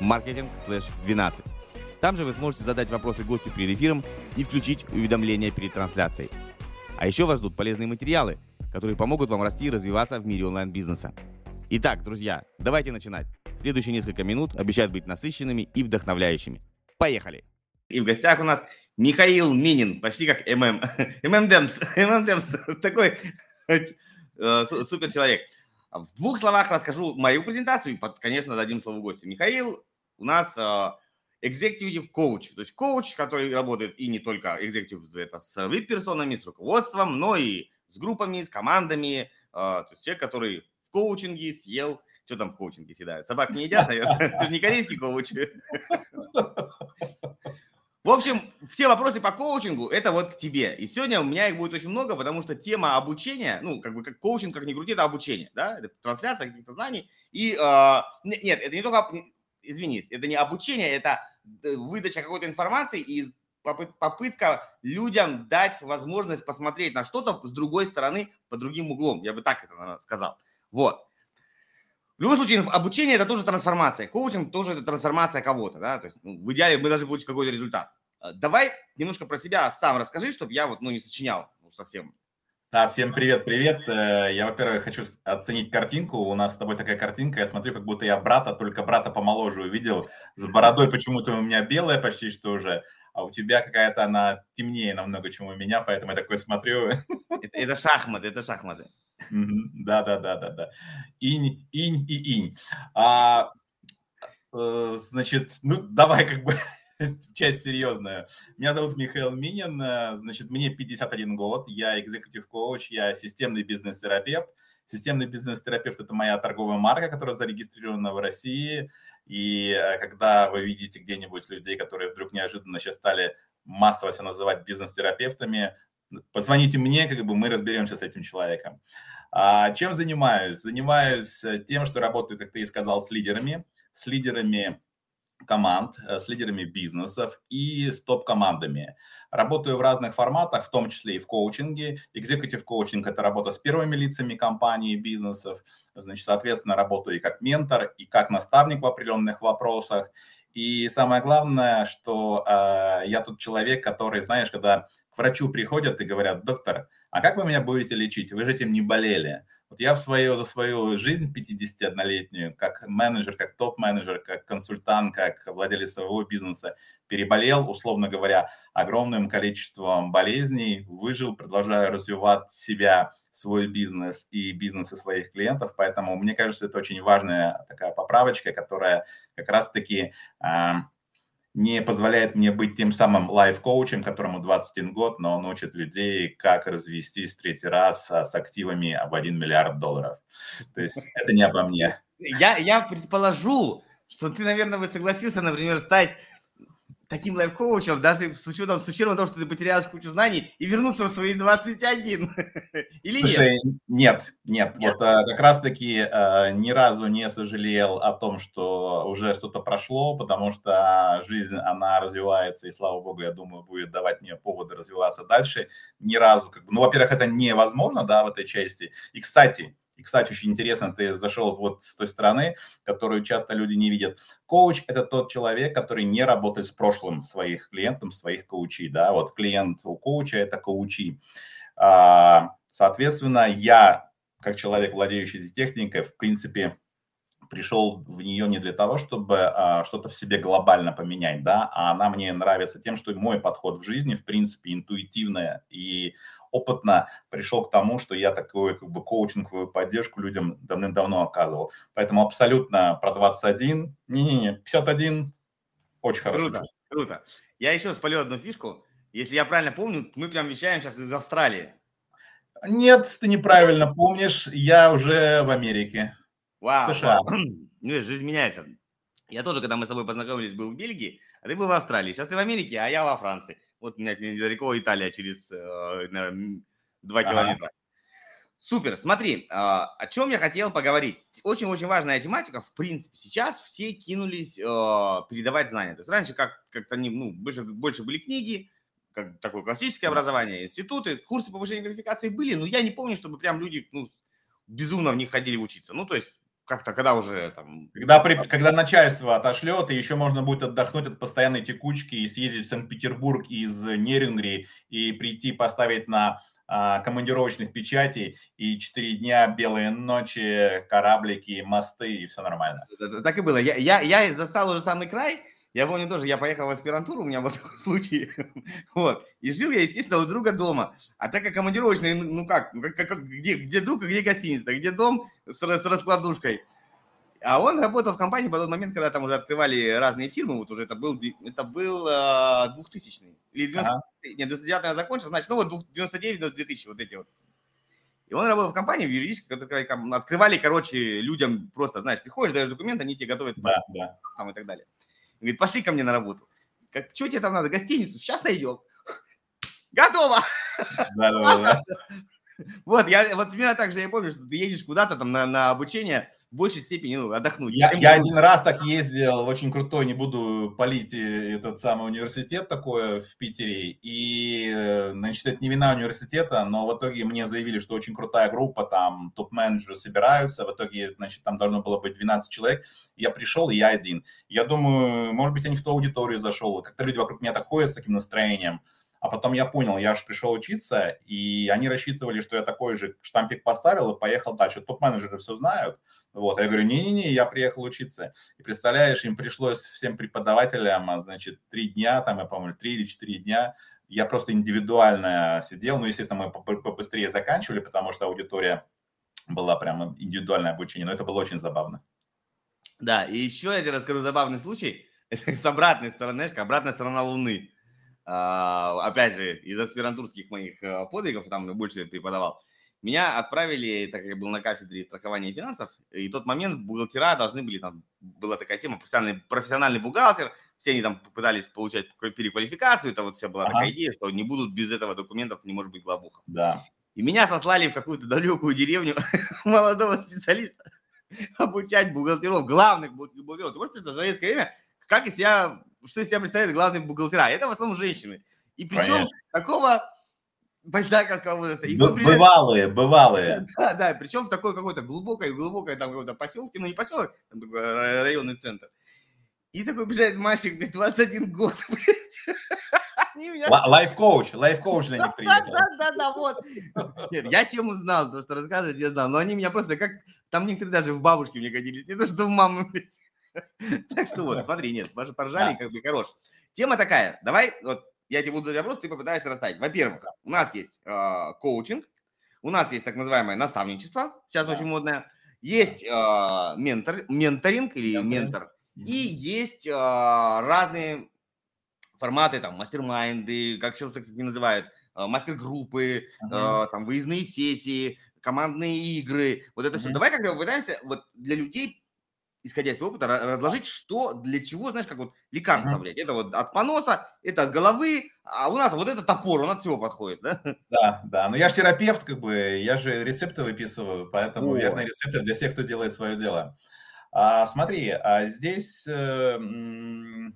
marketing/12. Там же вы сможете задать вопросы гостю перед эфиром и включить уведомления перед трансляцией. А еще вас ждут полезные материалы, которые помогут вам расти и развиваться в мире онлайн-бизнеса. Итак, друзья, давайте начинать. Следующие несколько минут обещают быть насыщенными и вдохновляющими. Поехали! И в гостях у нас Михаил Минин, почти как ММ. ММ Демс. ММ Демс. Такой супер человек. В двух словах расскажу мою презентацию и, конечно, дадим слово гостю. Михаил у нас executive coach, то есть коуч, который работает и не только executive, это с вип-персонами, с руководством, но и с группами, с командами, а, то есть человек, который в коучинге съел, что там в коучинге съедают, собак не едят, наверное, это же не корейский коуч. В общем, все вопросы по коучингу – это вот к тебе. И сегодня у меня их будет очень много, потому что тема обучения, ну, как бы как коучинг, как ни крути, это обучение, да, это трансляция каких-то знаний. И э, нет, это не только, извини, это не обучение, это э, выдача какой-то информации и попытка людям дать возможность посмотреть на что-то с другой стороны, по другим углом. Я бы так это сказал. Вот. В любом случае, обучение – это тоже трансформация. Коучинг тоже это трансформация кого-то, да, то есть ну, в идеале мы должны получить какой-то результат. Э, давай немножко про себя сам расскажи, чтобы я вот, ну, не сочинял ну, совсем. Да, всем привет, привет. Э, я, во-первых, хочу оценить картинку. У нас с тобой такая картинка. Я смотрю, как будто я брата, только брата помоложе увидел. С бородой почему-то у меня белая почти что уже, а у тебя какая-то она темнее намного, чем у меня, поэтому я такой смотрю. Это, это шахматы, это шахматы. Да, да, да, да, да. Инь, инь и инь. А, э, значит, ну давай как бы часть серьезная. Меня зовут Михаил Минин, э, значит, мне 51 год, я экзекутив коуч, я системный бизнес-терапевт. Системный бизнес-терапевт – это моя торговая марка, которая зарегистрирована в России. И э, когда вы видите где-нибудь людей, которые вдруг неожиданно сейчас стали массово себя называть бизнес-терапевтами, позвоните мне, как бы мы разберемся с этим человеком. А чем занимаюсь? Занимаюсь э, тем, что работаю, как ты и сказал, с лидерами, с лидерами команд, э, с лидерами бизнесов и с топ-командами. Работаю в разных форматах, в том числе и в коучинге. Executive коучинг – это работа с первыми лицами компаний, бизнесов. Значит, соответственно, работаю и как ментор, и как наставник в определенных вопросах. И самое главное, что э, я тут человек, который, знаешь, когда к врачу приходят и говорят, доктор, а как вы меня будете лечить? Вы же этим не болели. Вот я в свою, за свою жизнь 51-летнюю, как менеджер, как топ-менеджер, как консультант, как владелец своего бизнеса, переболел, условно говоря, огромным количеством болезней, выжил, продолжаю развивать себя, свой бизнес и бизнесы своих клиентов. Поэтому мне кажется, это очень важная такая поправочка, которая как раз-таки э, не позволяет мне быть тем самым лайф-коучем, которому 21 год, но он учит людей, как развестись третий раз с активами в 1 миллиард долларов. То есть это не обо мне. Я, я предположу, что ты, наверное, бы согласился, например, стать таким лайф-коучем, даже с учетом, с учетом того, что ты потеряешь кучу знаний, и вернуться в свои 21. Или Слушай, нет? Нет, нет. Вот а, как раз-таки а, ни разу не сожалел о том, что уже что-то прошло, потому что жизнь, она развивается, и слава богу, я думаю, будет давать мне поводы развиваться дальше. Ни разу, как бы, ну, во-первых, это невозможно, да, в этой части. И, кстати, и, кстати, очень интересно, ты зашел вот с той стороны, которую часто люди не видят. Коуч – это тот человек, который не работает с прошлым своих клиентов, своих коучей. Да? Вот клиент у коуча – это коучи. А, соответственно, я, как человек, владеющий этой техникой, в принципе, пришел в нее не для того, чтобы а, что-то в себе глобально поменять, да, а она мне нравится тем, что мой подход в жизни, в принципе, интуитивная и опытно пришел к тому, что я такую как бы коучинговую поддержку людям давным-давно оказывал. Поэтому абсолютно про 21, не-не-не, 51, очень хорошо. Круто, круто. Я еще спалю одну фишку. Если я правильно помню, мы прям вещаем сейчас из Австралии. Нет, ты неправильно помнишь, я уже в Америке. Вау, США. Вау. Ну, жизнь меняется. Я тоже, когда мы с тобой познакомились, был в Бельгии, а ты был в Австралии. Сейчас ты в Америке, а я во Франции. Вот у меня недалеко Италия через, э, наверное, 2 ага. километра. Супер, смотри, а, о чем я хотел поговорить. Очень-очень важная тематика. В принципе, сейчас все кинулись э, передавать знания. То есть раньше как, как-то они, ну, больше, больше были книги, как такое классическое образование, институты, курсы повышения квалификации были, но я не помню, чтобы прям люди ну, безумно в них ходили учиться. Ну, то есть как-то, когда уже там... Когда, при, когда начальство отошлет, и еще можно будет отдохнуть от постоянной текучки и съездить в Санкт-Петербург из Нерингри и прийти поставить на а, командировочных печатей и четыре дня, белые ночи, кораблики, мосты и все нормально. Так и было. Я, я, я застал уже самый край. Я помню тоже, я поехал в аспирантуру, у меня был такой случай. вот. И жил я, естественно, у друга дома. А так как командировочный, ну, ну как, как, как где, где друг, а где гостиница, где дом с, с раскладушкой. А он работал в компании в тот момент, когда там уже открывали разные фирмы, вот уже это был, это был э, 2000 или 90, ага. нет, 99 я закончил, значит, ну вот 99, 2000, вот эти вот. И он работал в компании в юридической, которые открывали, короче, людям просто, знаешь, приходишь, даешь документы, они тебе готовят да, да. там и так далее. И говорит, пошли ко мне на работу. Как, что тебе там надо? Гостиницу? Сейчас найдем. Готово! Да, да, да. Вот, я вот примерно так же я помню, что ты едешь куда-то там на, на обучение, в большей степени ну, отдохнуть. Я, я один раз так ездил, очень крутой, не буду полить этот самый университет такое в Питере. И, э, значит, это не вина университета, но в итоге мне заявили, что очень крутая группа, там топ-менеджеры собираются. В итоге, значит, там должно было быть 12 человек. Я пришел, и я один. Я думаю, может быть, я не в ту аудиторию зашел. Как-то люди вокруг меня так ходят с таким настроением. А потом я понял, я же пришел учиться, и они рассчитывали, что я такой же штампик поставил и поехал дальше. Топ-менеджеры все знают. Вот, я говорю, не-не-не, я приехал учиться. И представляешь, им пришлось всем преподавателям, а, значит, три дня, там, я помню, три или четыре дня, я просто индивидуально сидел, ну, естественно, мы побыстрее заканчивали, потому что аудитория была прям индивидуальное обучение, но это было очень забавно. Да, и еще я тебе расскажу забавный случай. с обратной стороны, обратная сторона Луны. А, опять же, из аспирантурских моих э, подвигов, там больше преподавал, меня отправили, так как я был на кафедре страхования финансов, и в тот момент бухгалтера должны были, там была такая тема, профессиональный, профессиональный бухгалтер, все они там пытались получать переквалификацию, это вот вся была ага. такая идея, что не будут без этого документов, не может быть главбухом. Да. И меня сослали в какую-то далекую деревню молодого специалиста обучать бухгалтеров, главных бухгалтеров. Ты можешь представить, в советское время, как из себя что из себя представляют главные бухгалтера. Это в основном женщины. И причем Понятно. такого большаковского возраста. И тут, бывалые, бывалые. Да, да, причем в такой какой-то глубокой, глубокой там какой-то поселке, ну не поселок, там такой районный центр. И такой бежает мальчик, говорит, 21 год, Лайф-коуч, лайф-коуч на них приехал. Да, да, да, вот. Нет, я тему знал, то, что рассказывать я знал, но они меня просто как, там некоторые даже в бабушке мне годились, не то, что в маму, блядь. Так что вот, смотри, нет, поржали, как бы хорош. Тема такая, давай, вот я тебе буду задать вопрос, ты попытаешься расставить. Во-первых, у нас есть э, коучинг, у нас есть так называемое наставничество, сейчас очень модное, есть э, ментор, менторинг или ментор, и есть э, разные форматы, там, мастер-майнды, как что-то как называют, э, мастер-группы, uh-huh. э, там, выездные сессии, командные игры, вот это uh-huh. все. Давай как-то попытаемся вот для людей исходя из своего опыта, разложить, что для чего, знаешь, как вот лекарство, блядь. Это вот от поноса, это от головы, а у нас вот это топор, он от всего подходит, да? Да, да. Но я же терапевт, как бы, я же рецепты выписываю, поэтому О. верные рецепты для всех, кто делает свое дело. А, смотри, а здесь, э,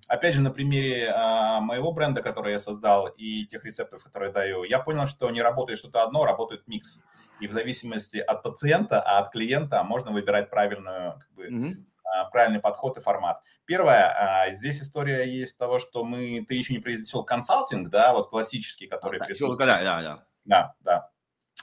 опять же, на примере а, моего бренда, который я создал, и тех рецептов, которые даю, я понял, что не работает что-то одно, работает микс. И в зависимости от пациента, а от клиента можно выбирать правильную как бы, а, правильный подход и формат. Первое, а, здесь история есть того, что мы, ты еще не произнесел консалтинг, да, вот классический, который да, присутствует. Да, да, да. Да, да.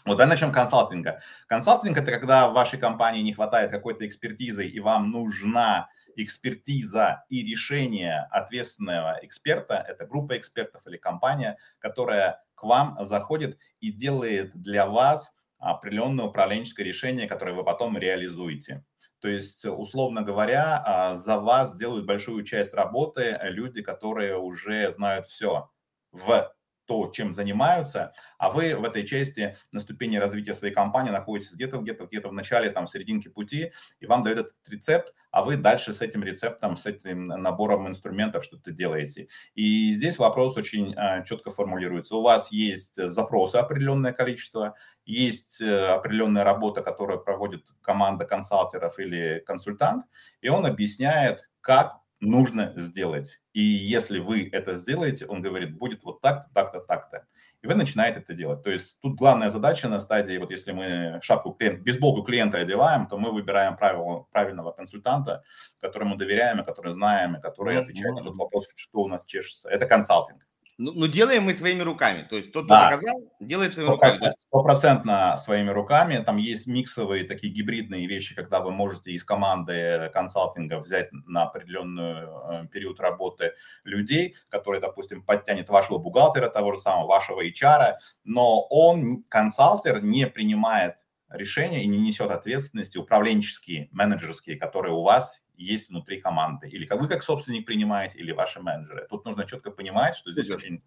Вот давай начнем консалтинга. Консалтинг – это когда в вашей компании не хватает какой-то экспертизы, и вам нужна экспертиза и решение ответственного эксперта, это группа экспертов или компания, которая к вам заходит и делает для вас определенное управленческое решение, которое вы потом реализуете. То есть, условно говоря, а, за вас сделают большую часть работы люди, которые уже знают все в то, чем занимаются, а вы в этой части на ступени развития своей компании находитесь где-то, где-то, где-то в начале, там, в серединке пути, и вам дают этот рецепт, а вы дальше с этим рецептом, с этим набором инструментов что-то делаете. И здесь вопрос очень э, четко формулируется. У вас есть запросы определенное количество, есть э, определенная работа, которую проводит команда консалтеров или консультант, и он объясняет, как нужно сделать. И если вы это сделаете, он говорит, будет вот так-то, так-то, так-то. И вы начинаете это делать. То есть тут главная задача на стадии, вот если мы шапку клиента, бейсболку клиента одеваем, то мы выбираем правил, правильного консультанта, которому доверяем, и который знаем, и который отвечает на тот вопрос, что у нас чешется. Это консалтинг. Ну, ну, делаем мы своими руками. То есть тот, кто да. заказал, делает своими руками. Стопроцентно своими руками. Там есть миксовые такие гибридные вещи, когда вы можете из команды консалтинга взять на определенный э, период работы людей, которые, допустим, подтянет вашего бухгалтера, того же самого, вашего HR, но он, консалтер, не принимает решения и не несет ответственности управленческие, менеджерские, которые у вас есть внутри команды. Или как вы как собственник принимаете, или ваши менеджеры. Тут нужно четко понимать, что здесь очень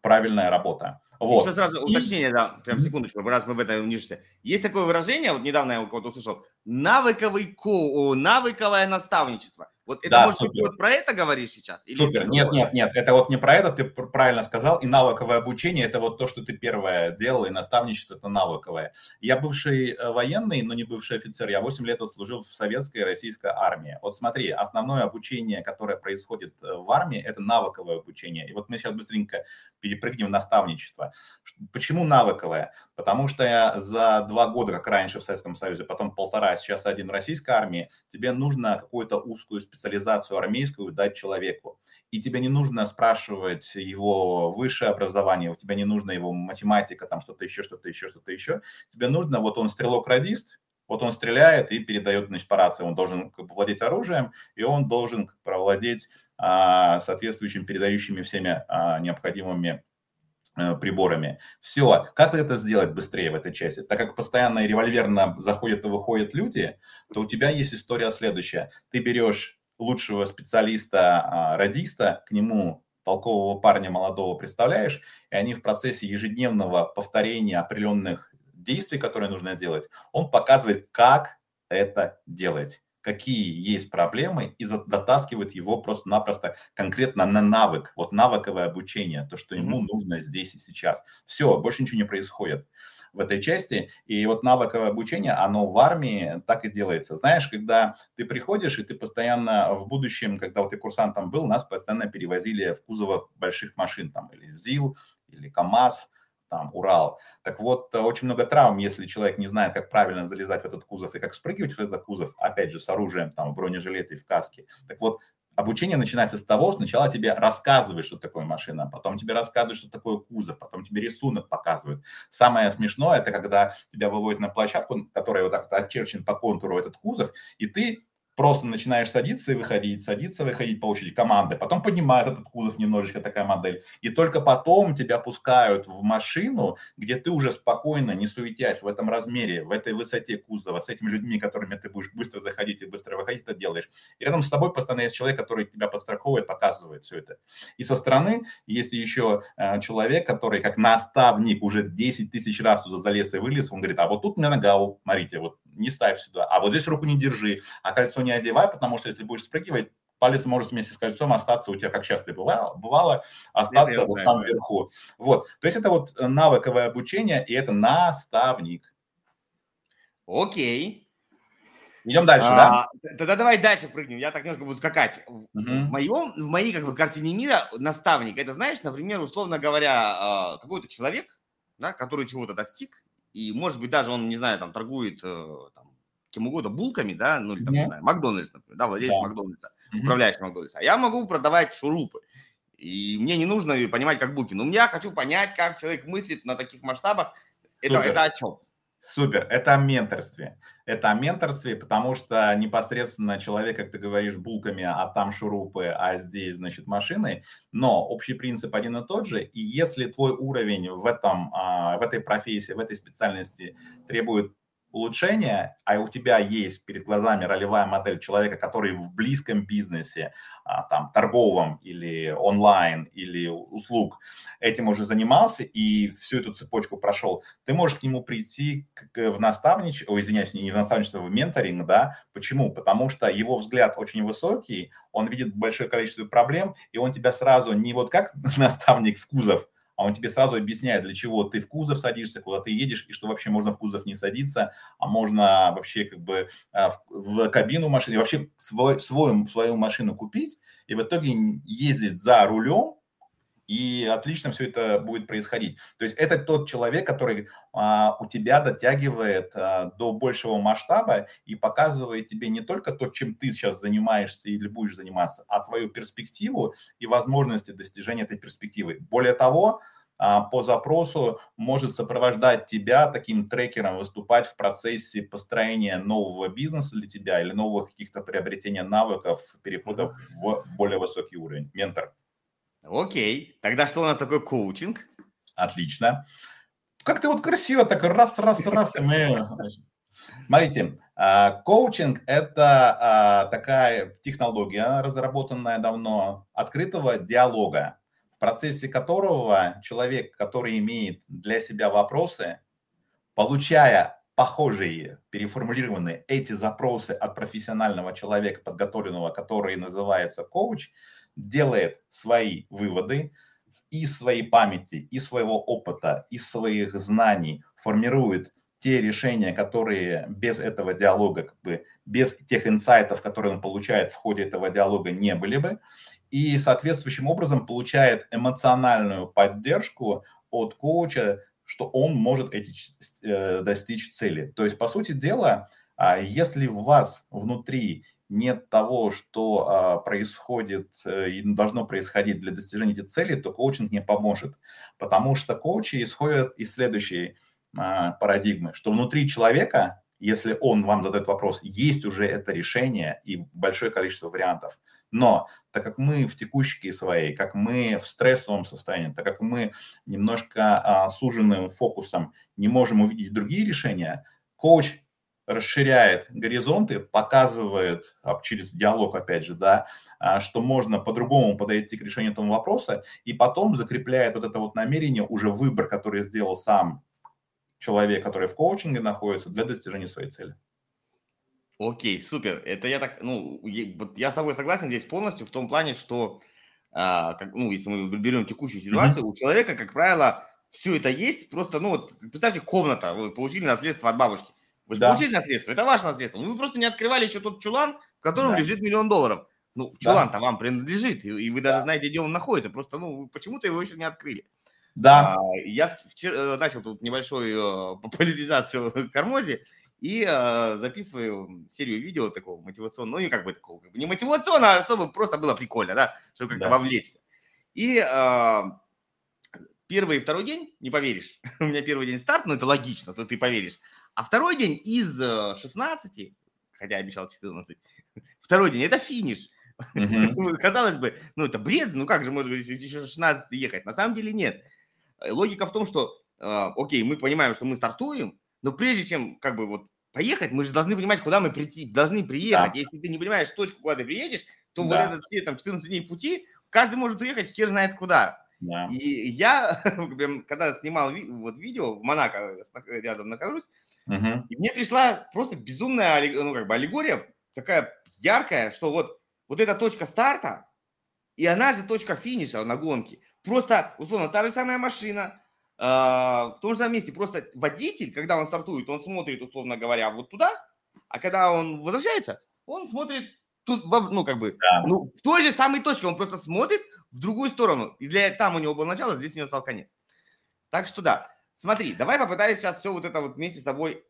правильная работа. Вот. Еще сразу уточнение, да, прям секундочку, раз мы в это унижимся. Есть такое выражение, вот недавно я у кого-то услышал, навыковый ко, навыковое наставничество. Вот это, да, может супер. быть, вот про это говоришь сейчас? Или супер. Нет, нет, нет, это вот не про это, ты правильно сказал. И навыковое обучение – это вот то, что ты первое делал, и наставничество – это навыковое. Я бывший э, военный, но не бывший офицер. Я 8 лет служил в советской и российской армии. Вот смотри, основное обучение, которое происходит э, в армии – это навыковое обучение. И вот мы сейчас быстренько перепрыгнем в наставничество. Почему навыковое? Потому что я за два года, как раньше в Советском Союзе, потом полтора, сейчас один в российской армии, тебе нужно какую-то узкую специальность специализацию армейскую дать человеку. И тебе не нужно спрашивать его высшее образование, у тебя не нужно его математика, там что-то еще, что-то еще, что-то еще. Тебе нужно, вот он стрелок-радист, вот он стреляет и передает, значит, по рации. Он должен как бы, владеть оружием, и он должен как, провладеть а, соответствующими передающими всеми а, необходимыми а, приборами. Все. Как это сделать быстрее в этой части? Так как постоянно револьверно заходят и выходят люди, то у тебя есть история следующая. Ты берешь лучшего специалиста, а, радиста, к нему толкового парня молодого представляешь, и они в процессе ежедневного повторения определенных действий, которые нужно делать, он показывает, как это делать какие есть проблемы и дотаскивает его просто-напросто конкретно на навык, вот навыковое обучение, то, что ему mm-hmm. нужно здесь и сейчас. Все, больше ничего не происходит в этой части. И вот навыковое обучение, оно в армии так и делается. Знаешь, когда ты приходишь, и ты постоянно в будущем, когда вот ты курсантом был, нас постоянно перевозили в кузовах больших машин, там, или ЗИЛ, или КАМАЗ, там, Урал. Так вот, очень много травм, если человек не знает, как правильно залезать в этот кузов и как спрыгивать в этот кузов, опять же, с оружием, там, в бронежилете и в каске. Так вот, Обучение начинается с того, сначала тебе рассказывают, что такое машина, потом тебе рассказывают, что такое кузов, потом тебе рисунок показывают. Самое смешное, это когда тебя выводят на площадку, которая вот так отчерчен по контуру этот кузов, и ты просто начинаешь садиться и выходить, садиться, выходить по очереди команды, потом поднимают этот кузов немножечко такая модель, и только потом тебя пускают в машину, где ты уже спокойно, не суетясь в этом размере, в этой высоте кузова, с этими людьми, которыми ты будешь быстро заходить и быстро выходить, это делаешь. И рядом с тобой постоянно есть человек, который тебя подстраховывает, показывает все это. И со стороны есть еще э, человек, который как наставник уже 10 тысяч раз туда залез и вылез, он говорит, а вот тут у меня нога, смотрите, вот не ставь сюда, а вот здесь руку не держи, а кольцо не одевай, потому что если будешь спрыгивать, палец может вместе с кольцом остаться у тебя, как часто бывало, бывало остаться вот там вверху. Вот, то есть это вот навыковое обучение, и это наставник. Окей. Идем дальше, а, да? Тогда давай дальше прыгнем. Я так немножко буду скакать. Угу. В, моем, в моей как бы, картине мира наставник, это знаешь, например, условно говоря, а, какой-то человек, да, который чего-то достиг, и, может быть, даже он, не знаю, там торгует э, там, кем угодно, булками, да, ну или там, mm-hmm. не знаю, Макдональдс, например, да, владелец yeah. Макдональдса, mm-hmm. управляющий Макдональдса. А я могу продавать шурупы. И мне не нужно понимать, как булки. Но я хочу понять, как человек мыслит на таких масштабах. Это, это о чем? Супер, это о менторстве. Это о менторстве, потому что непосредственно человек, как ты говоришь, булками, а там шурупы, а здесь, значит, машины, но общий принцип один и тот же. И если твой уровень в, этом, а, в этой профессии, в этой специальности требует улучшения, а у тебя есть перед глазами ролевая модель человека, который в близком бизнесе, а, там, торговом или онлайн, или услуг этим уже занимался и всю эту цепочку прошел, ты можешь к нему прийти в наставничество, ой, извиняюсь, не в наставничество, в менторинг, да, почему? Потому что его взгляд очень высокий, он видит большое количество проблем, и он тебя сразу не вот как наставник в кузов, а он тебе сразу объясняет, для чего ты в кузов садишься, куда ты едешь, и что вообще можно в кузов не садиться, а можно вообще как бы а, в, в кабину машины, вообще свой, свою, свою машину купить, и в итоге ездить за рулем, и отлично все это будет происходить. То есть это тот человек, который а, у тебя дотягивает а, до большего масштаба и показывает тебе не только то, чем ты сейчас занимаешься или будешь заниматься, а свою перспективу и возможности достижения этой перспективы. Более того, а, по запросу может сопровождать тебя таким трекером, выступать в процессе построения нового бизнеса для тебя или новых каких-то приобретения навыков, переходов в более высокий уровень. Ментор. Окей. Тогда что у нас такое коучинг? Отлично. Как ты вот красиво так раз, раз, раз, мы... Смотрите, а, коучинг – это а, такая технология, разработанная давно, открытого диалога, в процессе которого человек, который имеет для себя вопросы, получая похожие, переформулированные эти запросы от профессионального человека, подготовленного, который называется коуч, делает свои выводы из своей памяти, из своего опыта, из своих знаний, формирует те решения, которые без этого диалога, как бы без тех инсайтов, которые он получает в ходе этого диалога, не были бы, и соответствующим образом получает эмоциональную поддержку от коуча, что он может эти, э, достичь цели. То есть, по сути дела, а, если у вас внутри нет того, что а, происходит э, и должно происходить для достижения этих целей, то коучинг не поможет. Потому что коучи исходят из следующей а, парадигмы, что внутри человека, если он вам задает вопрос, есть уже это решение и большое количество вариантов. Но так как мы в текущей своей, как мы в стрессовом состоянии, так как мы немножко а, суженным фокусом не можем увидеть другие решения, коуч расширяет горизонты, показывает а, через диалог, опять же, да, а, что можно по-другому подойти к решению этого вопроса, и потом закрепляет вот это вот намерение, уже выбор, который сделал сам человек, который в коучинге находится, для достижения своей цели. Окей, супер. Это я так, ну, я с тобой согласен здесь полностью в том плане, что, а, как, ну, если мы берем текущую ситуацию, mm-hmm. у человека, как правило, все это есть, просто, ну, вот, представьте, комната, вы получили наследство от бабушки. Вы же да. получили наследство, это ваше наследство. Ну, вы просто не открывали еще тот чулан, в котором да. лежит миллион долларов. Ну, чулан-то да. вам принадлежит, и, и вы даже да. знаете, где он находится. Просто, ну, почему-то его еще не открыли. Да. А, я вчера э, начал тут небольшую э, популяризацию Кармози и э, записываю серию видео такого мотивационного, ну, не как бы такого, как бы не мотивационного, а чтобы просто было прикольно, да, чтобы как-то да. вовлечься. И э, первый и второй день, не поверишь, у меня первый день старт, но это логично, то ты поверишь. А второй день из 16, э, хотя обещал 14, второй день – это финиш. Mm-hmm. Казалось бы, ну это бред, ну как же может быть еще 16 ехать? На самом деле нет. Э, логика в том, что, э, окей, мы понимаем, что мы стартуем, но прежде чем как бы вот поехать, мы же должны понимать, куда мы прийти, должны приехать. Да. Если ты не понимаешь точку, куда ты приедешь, то да. вот этот все там 14 дней пути, каждый может уехать хер знает куда. Да. И я, когда снимал вот видео, в Монако рядом нахожусь, Угу. И мне пришла просто безумная ну, как бы аллегория, такая яркая, что вот, вот эта точка старта, и она же точка финиша на гонке. Просто, условно, та же самая машина, э, в том же самом месте. Просто водитель, когда он стартует, он смотрит, условно говоря, вот туда, а когда он возвращается, он смотрит тут, ну, как бы, да. ну, в той же самой точке, он просто смотрит в другую сторону. И для там у него было начало, здесь у него стал конец. Так что да. Смотри, давай попытаюсь сейчас все вот это вот вместе с тобой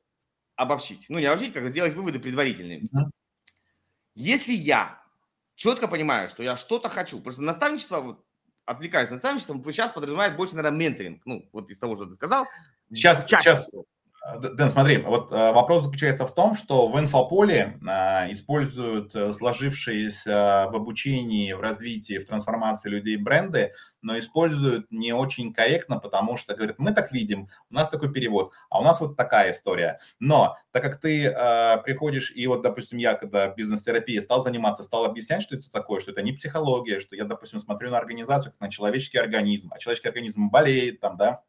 обобщить. Ну, не обобщить, как сделать выводы предварительные. Mm-hmm. Если я четко понимаю, что я что-то хочу, просто наставничество, вот, наставничество, наставничеством, сейчас подразумевает больше, наверное, менторинг. Ну, вот из того, что ты сказал. Сейчас, сейчас Дэн, смотри, вот э, вопрос заключается в том, что в инфополе э, используют э, сложившиеся в обучении, в развитии, в трансформации людей бренды, но используют не очень корректно, потому что говорят, мы так видим, у нас такой перевод, а у нас вот такая история. Но так как ты э, приходишь, и вот, допустим, я, когда бизнес-терапией стал заниматься, стал объяснять, что это такое, что это не психология, что я, допустим, смотрю на организацию как на человеческий организм, а человеческий организм болеет, там, да,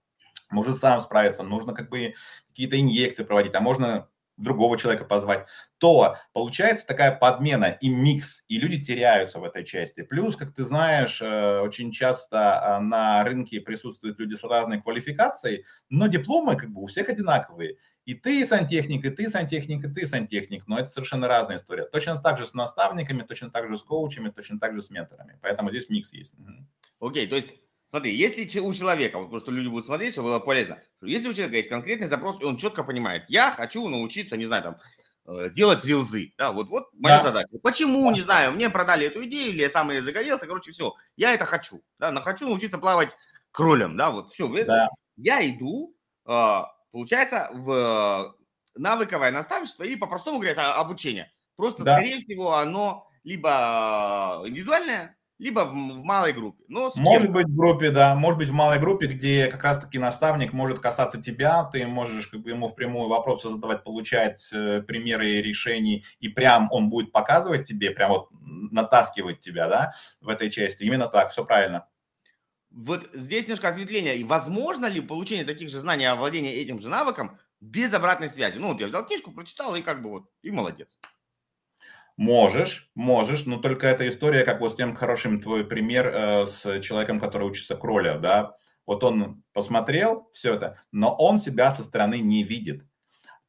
может сам справиться, нужно как бы какие-то инъекции проводить, а можно другого человека позвать, то получается такая подмена и микс, и люди теряются в этой части. Плюс, как ты знаешь, э, очень часто а, на рынке присутствуют люди с разной квалификацией, но дипломы как бы у всех одинаковые. И ты сантехник, и ты сантехник, и ты сантехник, но это совершенно разная история. Точно так же с наставниками, точно так же с коучами, точно так же с менторами. Поэтому здесь микс есть. Окей, okay, то есть Смотри, если у человека, вот просто люди будут смотреть, чтобы было полезно, что если у человека есть конкретный запрос, и он четко понимает, я хочу научиться, не знаю, там, э, делать рилзы, да, вот, вот моя да. задача. Почему, не знаю, мне продали эту идею, или я сам ее загорелся, короче, все, я это хочу, да, но хочу научиться плавать кролем, да, вот, все, да. я иду, а, получается, в навыковое наставничество или по-простому говоря, это обучение. Просто, да. скорее всего, оно либо индивидуальное, либо в, в малой группе. Но может быть в группе, да, может быть в малой группе, где как раз-таки наставник может касаться тебя, ты можешь как бы ему впрямую вопросы задавать, получать э, примеры решений, и прям он будет показывать тебе, прям вот натаскивать тебя, да, в этой части. Именно так, все правильно. Вот здесь немножко ответвление. И возможно ли получение таких же знаний, овладение этим же навыком без обратной связи? Ну, вот я взял книжку, прочитал, и как бы вот, и молодец. Можешь, можешь, но только эта история, как вот с тем хорошим твой пример э, с человеком, который учится кроля, да. Вот он посмотрел все это, но он себя со стороны не видит.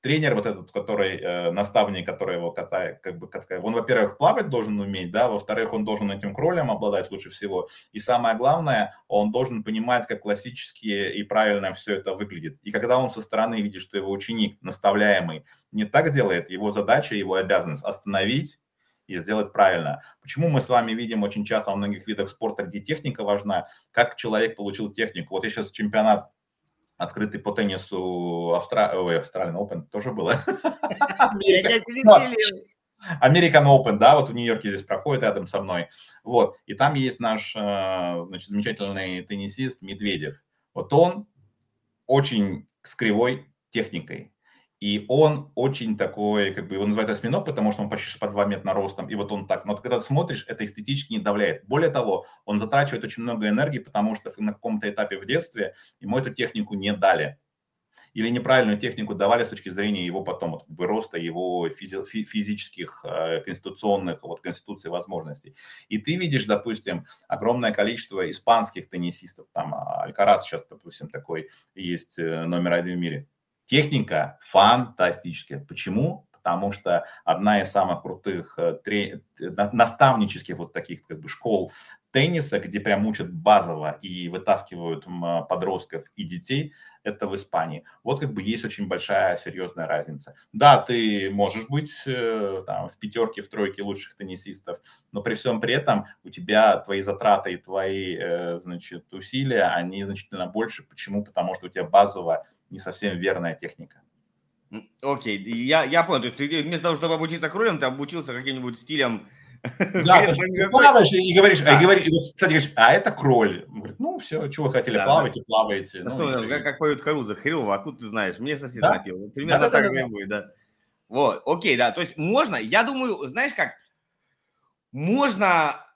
Тренер вот этот, который, э, наставник, который его катает, как бы катает, он, во-первых, плавать должен уметь, да, во-вторых, он должен этим кролем обладать лучше всего. И самое главное, он должен понимать, как классически и правильно все это выглядит. И когда он со стороны видит, что его ученик, наставляемый, не так делает, его задача, его обязанность остановить и сделать правильно. Почему мы с вами видим очень часто во многих видах спорта, где техника важна, как человек получил технику. Вот я сейчас чемпионат открытый по теннису Австра... Ой, Australian Open тоже было. American Open, да, вот в Нью-Йорке здесь проходит рядом со мной. Вот, и там есть наш, э, значит, замечательный теннисист Медведев. Вот он очень с кривой техникой. И он очень такой, как бы его называют осьминог, потому что он почти по 2 метра ростом. И вот он так. Но когда смотришь, это эстетически не давляет. Более того, он затрачивает очень много энергии, потому что на каком-то этапе в детстве ему эту технику не дали. Или неправильную технику давали с точки зрения его потом, вот, как бы, роста его физи- физических, э, конституционных, вот, конституции возможностей. И ты видишь, допустим, огромное количество испанских теннисистов. Там а, Алькарас сейчас, допустим, такой есть э, номер один в мире Техника фантастическая. Почему? Потому что одна из самых крутых э, тре... наставнических вот таких как бы школ тенниса, где прям учат базово и вытаскивают подростков и детей, это в Испании. Вот как бы есть очень большая серьезная разница. Да, ты можешь быть э, там, в пятерке, в тройке лучших теннисистов, но при всем при этом у тебя твои затраты и твои, э, значит, усилия, они значительно больше. Почему? Потому что у тебя базово не совсем верная техника. Окей, okay. я, я понял. То есть ты вместо того, чтобы обучиться кролем, ты обучился каким-нибудь стилем да, ты плаваешь и говоришь, да. и говоришь, и, кстати, говоришь, а это кроль. Он говорит, ну все, чего вы хотели, да, плавайте, да. плаваете. Ну, ну, как, как поют Харуза, хреново, откуда ты знаешь? Мне сосед да? напел. Примерно да, так да, да, будет, да. Вот, окей, да, то есть можно, я думаю, знаешь как, можно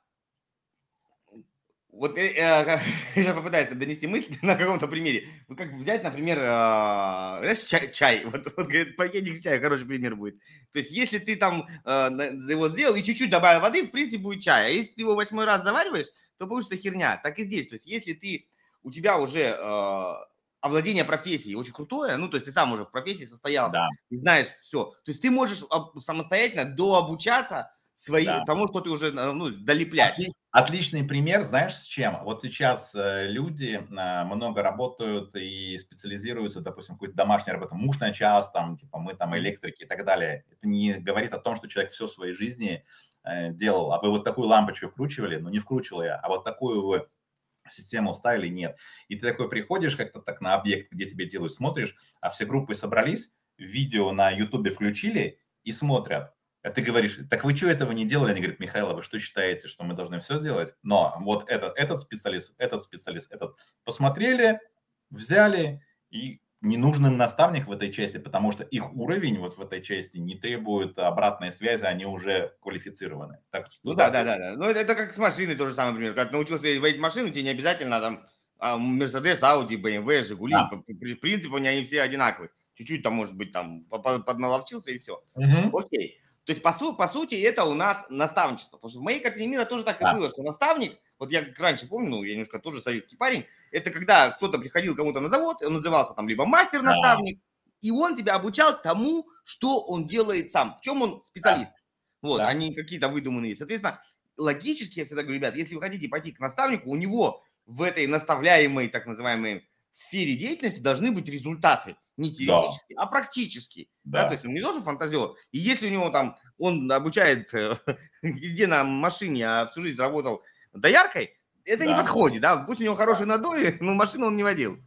вот э, э, я попытаюсь донести мысль на каком-то примере. Вот как взять, например, э, знаешь, чай, чай. Вот, вот говорит, пакетик чаем, хороший пример будет. То есть, если ты там э, его сделал и чуть-чуть добавил воды, в принципе, будет чай. А если ты его восьмой раз завариваешь, то получится херня. Так и здесь. То есть, если ты, у тебя уже э, овладение профессией очень крутое, ну, то есть ты сам уже в профессии состоялся, да. и знаешь все. То есть ты можешь самостоятельно дообучаться свои, да. тому, что ты уже ну, долеплять. Отличный пример, знаешь, с чем? Вот сейчас э, люди э, много работают и специализируются, допустим, какой-то домашней работой, муж на час, там, типа, мы там электрики и так далее. Это не говорит о том, что человек все в своей жизни э, делал. А вы вот такую лампочку вкручивали? Ну, не вкручивал я, а вот такую вы систему ставили, нет. И ты такой приходишь как-то так на объект, где тебе делают, смотришь, а все группы собрались, видео на ютубе включили и смотрят. А ты говоришь, так вы что этого не делали? Они говорят, Михаил, а вы что считаете, что мы должны все сделать? Но вот этот, этот специалист, этот специалист, этот посмотрели, взяли и ненужным наставник в этой части, потому что их уровень вот в этой части не требует обратной связи, они уже квалифицированы. Так, ну да, да, да, да. Ну это, как с машиной тоже самое, например. Когда научился водить машину, тебе не обязательно там Mercedes, Audi, BMW, Жигули. Да. По, по принципу они все одинаковые. Чуть-чуть там, может быть, там подналовчился и все. Угу. Окей. То есть, по, су по сути, это у нас наставничество. Потому что в моей картине мира тоже так да. и было, что наставник, вот я как раньше помню, ну, я немножко тоже советский парень, это когда кто-то приходил кому-то на завод, он назывался там либо мастер-наставник, да. и он тебя обучал тому, что он делает сам, в чем он специалист. Да. Вот, да. они какие-то выдуманные. Соответственно, логически я всегда говорю, ребят, если вы хотите пойти к наставнику, у него в этой наставляемой, так называемой, сфере деятельности должны быть результаты. Не теоретически, да. а практически. Да. да. То есть он не должен фантазер. И если у него там, он обучает везде на машине, а всю жизнь работал дояркой, это да. не подходит, да. Пусть у него хороший надой, но машину он не водил.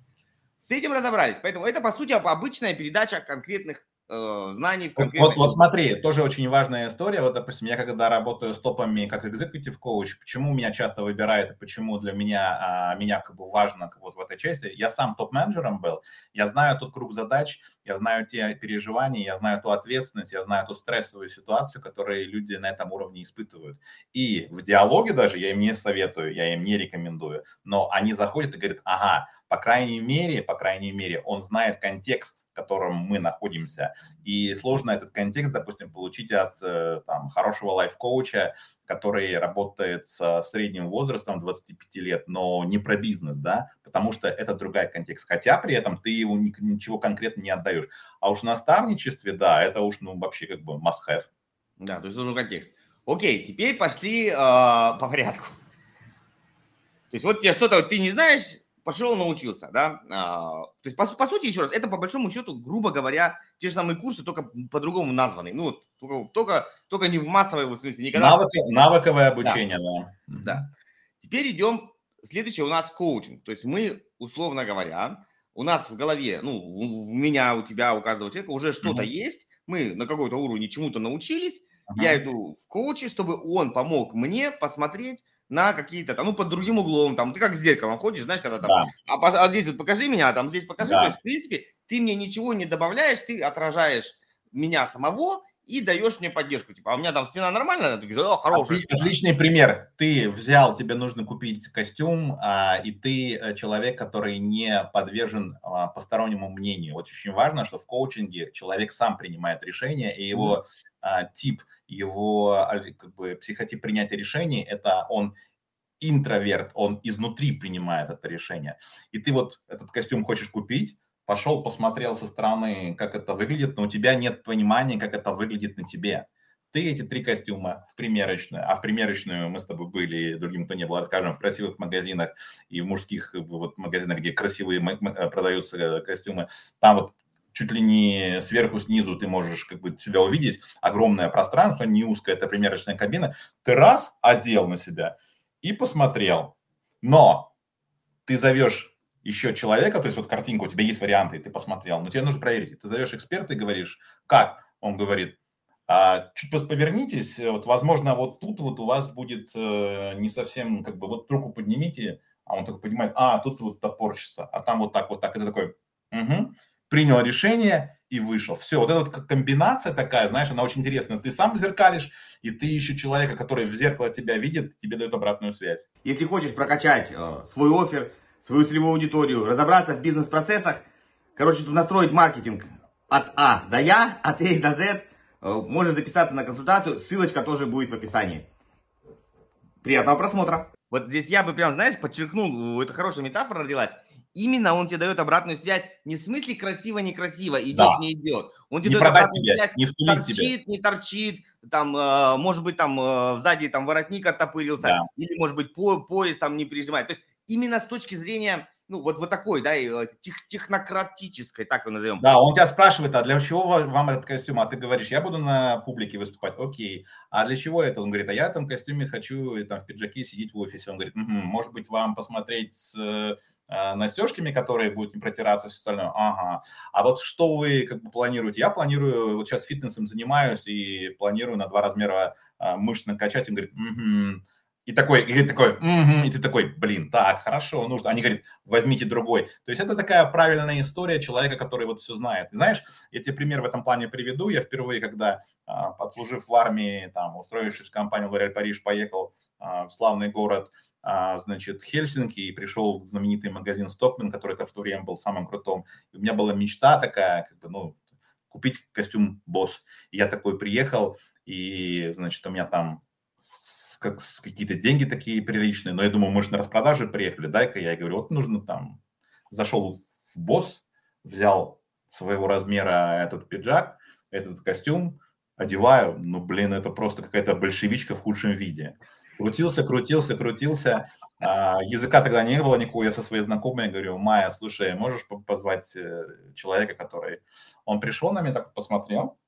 С этим разобрались. Поэтому это, по сути, обычная передача конкретных э, знаний в конкретных... Вот, вот смотри, тоже очень важная история. Вот, допустим, я когда работаю с топами как executive коуч, почему меня часто выбирают и почему для меня, а, меня как бы важно вот в этой части. Я сам топ-менеджером был, я знаю тот круг задач, я знаю те переживания, я знаю ту ответственность, я знаю ту стрессовую ситуацию, которые люди на этом уровне испытывают. И в диалоге даже я им не советую, я им не рекомендую, но они заходят и говорят, ага, по крайней мере, по крайней мере, он знает контекст котором мы находимся. И сложно этот контекст, допустим, получить от э, там, хорошего лайф-коуча, который работает с средним возрастом 25 лет, но не про бизнес, да, потому что это другой контекст. Хотя при этом ты его ничего конкретно не отдаешь. А уж в наставничестве, да, это уж ну, вообще как бы must-have. Да, то есть нужен контекст. Окей, теперь пошли э, по порядку. То есть вот тебе что-то ты не знаешь, пошел, научился, да. А, то есть, по, по сути, еще раз, это по большому счету, грубо говоря, те же самые курсы, только по-другому названы. Ну, только, только, только не в массовой, вот, в смысле, никогда. Навык, навыковое обучение, да. да. Да. Теперь идем, следующее у нас коучинг. То есть мы, условно говоря, у нас в голове, ну, у меня, у тебя, у каждого человека уже что-то mm-hmm. есть, мы на какой-то уровне чему-то научились, uh-huh. я иду в коучи, чтобы он помог мне посмотреть, на какие-то там, ну, под другим углом, там, ты как с зеркалом ходишь, знаешь, когда там, да. а, а здесь вот покажи меня, а там здесь покажи, да. то есть, в принципе, ты мне ничего не добавляешь, ты отражаешь меня самого и даешь мне поддержку, типа, а у меня там спина нормальная, ты говоришь, о, хорошая. Отличный пример, ты взял, тебе нужно купить костюм, а, и ты э, человек, который не подвержен а, постороннему мнению. Вот очень важно, что в коучинге человек сам принимает решение, и его а, тип его как бы, психотип принятия решений, это он интроверт, он изнутри принимает это решение. И ты вот этот костюм хочешь купить, пошел, посмотрел со стороны, как это выглядит, но у тебя нет понимания, как это выглядит на тебе. Ты эти три костюма в примерочную, а в примерочную мы с тобой были, другим кто не был, расскажем, в красивых магазинах и в мужских вот, магазинах, где красивые продаются э, костюмы, там вот чуть ли не сверху, снизу ты можешь как бы себя увидеть, огромное пространство, не узкая, это примерочная кабина, ты раз одел на себя и посмотрел. Но ты зовешь еще человека, то есть вот картинка, у тебя есть варианты, ты посмотрел, но тебе нужно проверить. Ты зовешь эксперта и говоришь, как? Он говорит, а, чуть повернитесь, вот, возможно, вот тут вот у вас будет э, не совсем, как бы, вот руку поднимите, а он такой поднимает, а, тут вот топорщится, а там вот так, вот так, это такой, угу принял решение и вышел. Все, вот эта вот комбинация такая, знаешь, она очень интересная. Ты сам зеркалишь, и ты еще человека, который в зеркало тебя видит, тебе дает обратную связь. Если хочешь прокачать э, свой офер, свою целевую аудиторию, разобраться в бизнес-процессах, короче, настроить маркетинг от А до Я, от А до З, э, можно записаться на консультацию, ссылочка тоже будет в описании. Приятного просмотра. Вот здесь я бы прям, знаешь, подчеркнул, это хорошая метафора родилась именно он тебе дает обратную связь не в смысле красиво-некрасиво, идет, да. не идет. Он тебе не дает обратную тебе, связь, не торчит, тебе. не торчит, там, э, может быть, там э, сзади там воротник оттопырился, да. или, может быть, по, поезд там не прижимает. То есть именно с точки зрения ну, вот, вот такой, да, э, тех, технократической, так его назовем. Да, он тебя спрашивает, а для чего вам этот костюм? А ты говоришь, я буду на публике выступать, окей. А для чего это? Он говорит, а я в этом костюме хочу там, в пиджаке сидеть в офисе. Он говорит, угу, может быть, вам посмотреть с настежками, которые будут не протираться, все остальное. Ага. А вот что вы как бы планируете? Я планирую, вот сейчас фитнесом занимаюсь и планирую на два размера э, мышц накачать. Он говорит, угу и такой, и такой, угу, и ты такой, блин, так, хорошо, нужно. Они говорят, возьмите другой. То есть это такая правильная история человека, который вот все знает. И знаешь, я тебе пример в этом плане приведу. Я впервые, когда, а, подслужив в армии, там, устроившись в компанию L'Oréal Париж, поехал в славный город, значит, Хельсинки и пришел в знаменитый магазин Stockman, который в то время был самым крутым. И у меня была мечта такая, как бы, ну, купить костюм босс. И я такой приехал, и, значит, у меня там как, какие-то деньги такие приличные, но я думаю, мы же на распродаже приехали, дай-ка я говорю, вот нужно там, зашел в босс, взял своего размера этот пиджак, этот костюм, одеваю, ну, блин, это просто какая-то большевичка в худшем виде. Крутился, крутился, крутился, а, языка тогда не было никакого, я со своей знакомой говорю, Майя, слушай, можешь позвать э, человека, который... Он пришел на меня, так посмотрел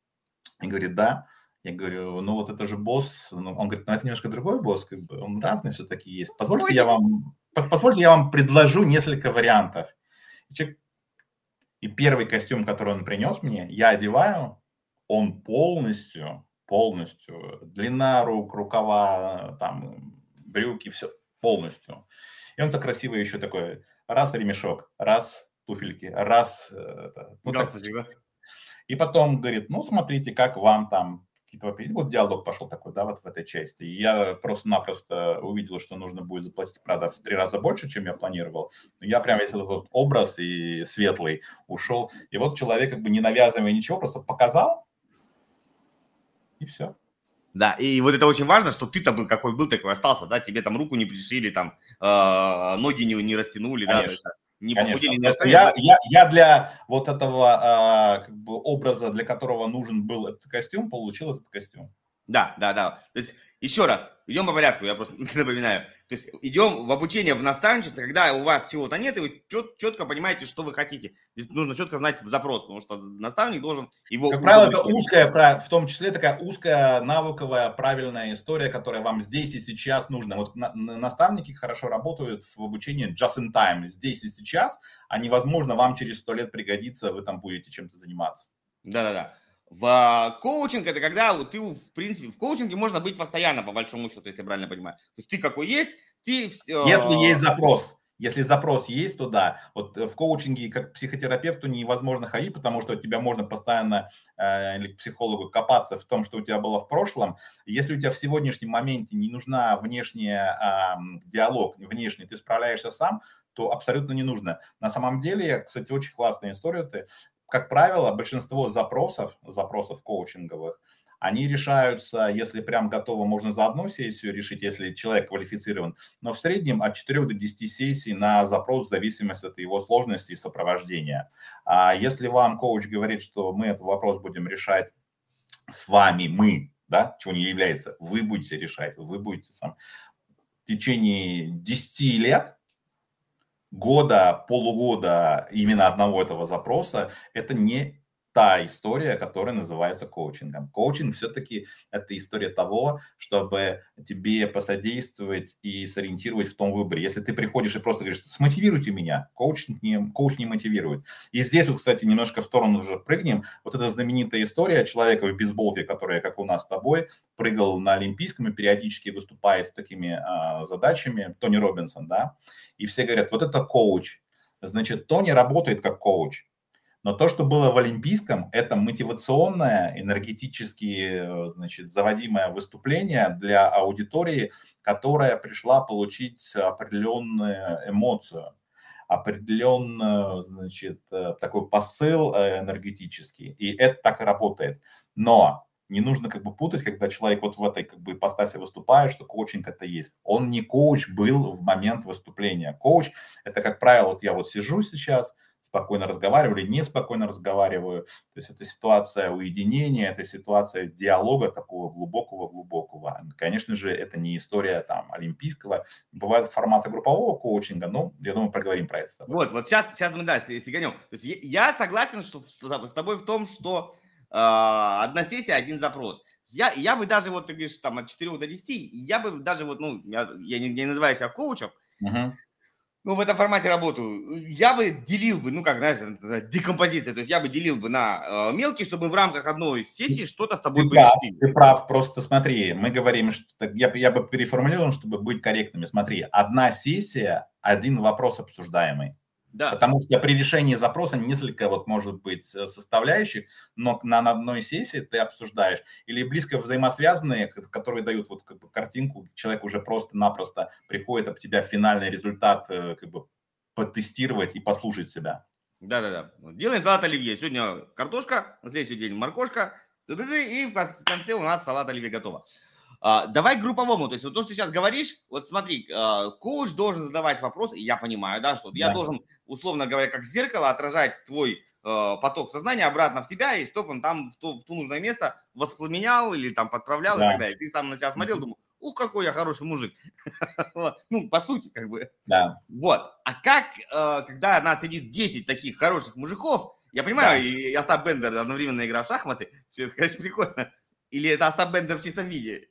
и говорит, да, я говорю, ну вот это же босс. Ну, он говорит, ну это немножко другой босс, как бы он разный все-таки есть. Позвольте я вам, позвольте я вам предложу несколько вариантов. И первый костюм, который он принес мне, я одеваю, он полностью, полностью, длина рук, рукава, там, брюки, все полностью. И он так красиво еще такой, раз ремешок, раз туфельки, раз... Это, ну, так, и потом говорит, ну, смотрите, как вам там какие-то. Вот диалог пошел такой, да, вот в этой части. И я просто-напросто увидел, что нужно будет заплатить, правда, в три раза больше, чем я планировал. Но я прям весь этот образ и светлый ушел. И вот человек, как бы не навязывая ничего, просто показал, и все. Да, и вот это очень важно, что ты-то был какой был, такой остался, да, тебе там руку не пришили, там э, ноги не, не растянули, Конечно. да, не похудели, не я, я, я для вот этого а, как бы образа, для которого нужен был этот костюм, получил этот костюм. Да, да, да. То есть, еще раз, идем по порядку, я просто напоминаю. То есть, идем в обучение в наставничество, когда у вас чего-то нет, и вы чет, четко понимаете, что вы хотите. Здесь нужно четко знать запрос, потому что наставник должен его... Как правило, это узкая, в том числе такая узкая, навыковая, правильная история, которая вам здесь и сейчас нужна. Вот наставники хорошо работают в обучении just in time, здесь и сейчас, а невозможно вам через сто лет пригодится, вы там будете чем-то заниматься. Да-да-да. В коучинг это когда вот ты, в принципе, в коучинге можно быть постоянно, по большому счету, если я правильно понимаю. То есть ты какой есть, ты... Если есть запрос. Если запрос есть, то да. Вот в коучинге как психотерапевту невозможно ходить, потому что у тебя можно постоянно э, или к психологу копаться в том, что у тебя было в прошлом. Если у тебя в сегодняшнем моменте не нужна внешняя э, диалог, внешний, ты справляешься сам, то абсолютно не нужно. На самом деле, кстати, очень классная история. Ты как правило, большинство запросов, запросов коучинговых, они решаются, если прям готово, можно за одну сессию решить, если человек квалифицирован, но в среднем от 4 до 10 сессий на запрос в зависимости от его сложности и сопровождения. А если вам коуч говорит, что мы этот вопрос будем решать с вами, мы, да, чего не является, вы будете решать, вы будете сам в течение 10 лет, года, полугода именно одного этого запроса, это не та история, которая называется коучингом. Коучинг все-таки это история того, чтобы тебе посодействовать и сориентировать в том выборе. Если ты приходишь и просто говоришь, смотивируйте меня, коучинг не, коуч не мотивирует. И здесь, вот, кстати, немножко в сторону уже прыгнем. Вот эта знаменитая история человека в бейсболке, который, как у нас с тобой, прыгал на Олимпийском и периодически выступает с такими а, задачами, Тони Робинсон, да, и все говорят, вот это коуч. Значит, Тони работает как коуч но то, что было в Олимпийском, это мотивационное, энергетически, значит, заводимое выступление для аудитории, которая пришла получить определенную эмоцию, определенный, значит, такой посыл э, энергетический. И это так и работает. Но не нужно как бы путать, когда человек вот в этой как бы ипостаси выступает, что коучинг это есть. Он не коуч был в момент выступления. Коуч это, как правило, вот я вот сижу сейчас, спокойно разговариваю или неспокойно разговариваю. То есть это ситуация уединения, это ситуация диалога такого глубокого-глубокого. Конечно же, это не история там олимпийского. Бывают форматы группового коучинга, но я думаю, проговорим про это. Вот, вот сейчас, сейчас мы, да, сиганем. То есть я согласен что, с тобой в том, что э, одна сессия, один запрос. Я, я бы даже, вот ты говоришь, там от 4 до 10, я бы даже вот, ну, я, я не, не называю себя коучем, uh-huh ну, в этом формате работаю, я бы делил бы, ну, как, знаешь, декомпозиция, то есть я бы делил бы на э, мелкие, чтобы в рамках одной сессии что-то с тобой ты прав, ты прав, просто смотри, мы говорим, что я, я бы переформулировал, чтобы быть корректными. Смотри, одна сессия, один вопрос обсуждаемый. Да. Потому что при решении запроса несколько, вот, может быть, составляющих, но на, на одной сессии ты обсуждаешь. Или близко взаимосвязанные, которые дают вот как бы картинку, человек уже просто-напросто приходит об тебя финальный результат э, как бы потестировать и послушать себя. Да-да-да. Делаем салат оливье. Сегодня картошка, на следующий день моркошка, и в конце у нас салат оливье готово. А, давай групповому, то есть вот то, что ты сейчас говоришь, вот смотри, а, коуч должен задавать вопросы, я понимаю, да, что да. я должен, условно говоря, как зеркало отражать твой а, поток сознания обратно в тебя, и чтобы он там в то, в то нужное место воспламенял или там подправлял да. и так далее. Ты сам на себя смотрел, думал, ух, какой я хороший мужик. ну, по сути, как бы. Да. Вот. А как, когда у нас сидит 10 таких хороших мужиков, я понимаю, да. и Остап Бендер одновременно игра в шахматы, все это, конечно, прикольно. Или это Остап Бендер в чистом виде?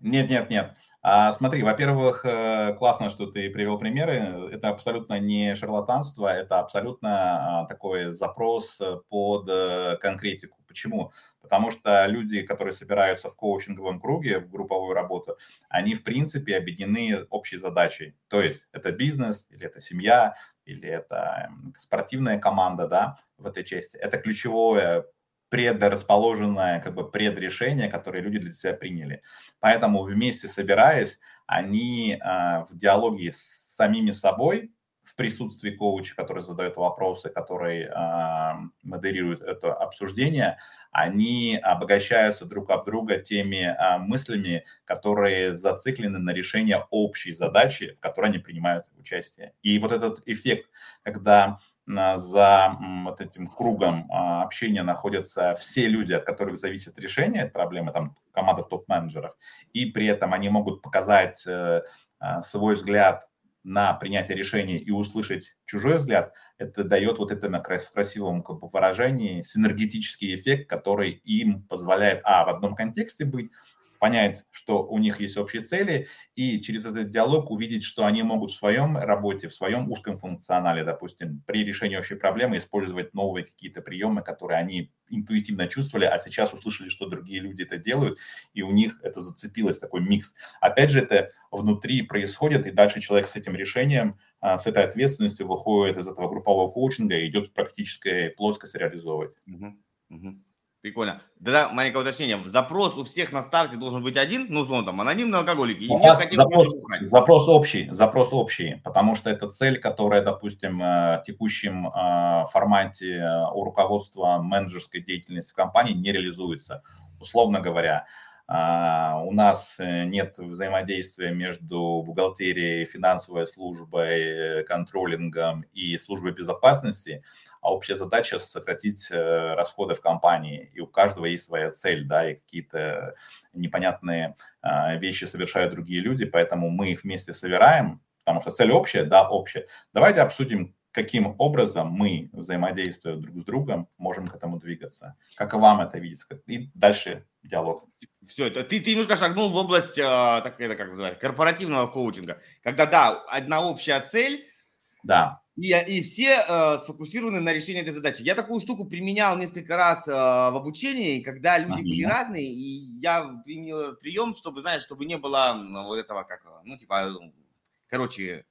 Нет, нет, нет. А, смотри, во-первых, э, классно, что ты привел примеры. Это абсолютно не шарлатанство, это абсолютно а, такой запрос под э, конкретику. Почему? Потому что люди, которые собираются в коучинговом круге, в групповую работу, они, в принципе, объединены общей задачей. То есть это бизнес, или это семья, или это спортивная команда, да, в этой части. Это ключевое предрасположенное как бы предрешение, которое люди для себя приняли. Поэтому вместе собираясь, они э, в диалоге с самими собой, в присутствии коуча, который задает вопросы, который э, модерирует это обсуждение, они обогащаются друг об друга теми э, мыслями, которые зациклены на решение общей задачи, в которой они принимают участие. И вот этот эффект, когда за вот этим кругом а, общения находятся все люди, от которых зависит решение этой проблемы, там команда топ-менеджеров, и при этом они могут показать э, а, свой взгляд на принятие решения и услышать чужой взгляд, это дает вот это на красивом как бы, выражении синергетический эффект, который им позволяет, а, в одном контексте быть, понять, что у них есть общие цели, и через этот диалог увидеть, что они могут в своем работе, в своем узком функционале, допустим, при решении общей проблемы использовать новые какие-то приемы, которые они интуитивно чувствовали, а сейчас услышали, что другие люди это делают, и у них это зацепилось, такой микс. Опять же, это внутри происходит, и дальше человек с этим решением, а, с этой ответственностью выходит из этого группового коучинга и идет в практической плоскость реализовывать. Uh-huh. Uh-huh. Прикольно. Да, маленькое уточнение. Запрос у всех на старте должен быть один, ну, условно, там, анонимные алкоголики. И не запрос, запрос общий, запрос общий, потому что это цель, которая, допустим, э, в текущем э, формате э, у руководства менеджерской деятельности в компании не реализуется. Условно говоря, у нас нет взаимодействия между бухгалтерией, финансовой службой, контролингом и службой безопасности а общая задача сократить э, расходы в компании, и у каждого есть своя цель, да, и какие-то непонятные а, вещи совершают другие люди, поэтому мы их вместе собираем, потому что цель общая, да, общая. Давайте обсудим, каким образом мы, взаимодействуя друг с другом, можем к этому двигаться. Как вам это видится? И дальше диалог. Все, это ты, ты немножко шагнул в область, а, так это как называется, корпоративного коучинга, когда, да, одна общая цель, да. И, и все э, сфокусированы на решении этой задачи. Я такую штуку применял несколько раз э, в обучении, когда люди ага. были разные, и я применил прием, чтобы, знаешь, чтобы не было вот этого, как, ну, типа, короче,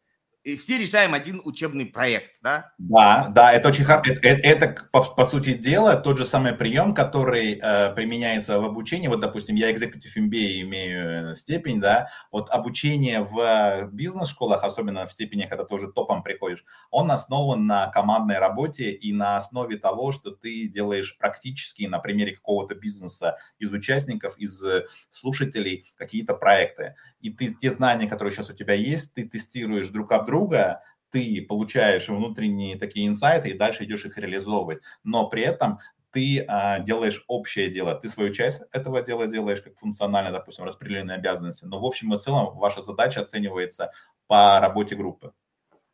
и все решаем один учебный проект, да? Да, да, это очень хорошо. Это, это по, по сути дела, тот же самый прием, который э, применяется в обучении. Вот, допустим, я Executive MBA имею степень, да, вот обучение в бизнес-школах, особенно в степени, когда тоже топом приходишь, он основан на командной работе и на основе того, что ты делаешь практически на примере какого-то бизнеса из участников, из слушателей какие-то проекты. И ты те знания, которые сейчас у тебя есть, ты тестируешь друг об друга, ты получаешь внутренние такие инсайты и дальше идешь их реализовывать. Но при этом ты а, делаешь общее дело, ты свою часть этого дела делаешь, как функционально, допустим, распределенные обязанности, но в общем и целом ваша задача оценивается по работе группы.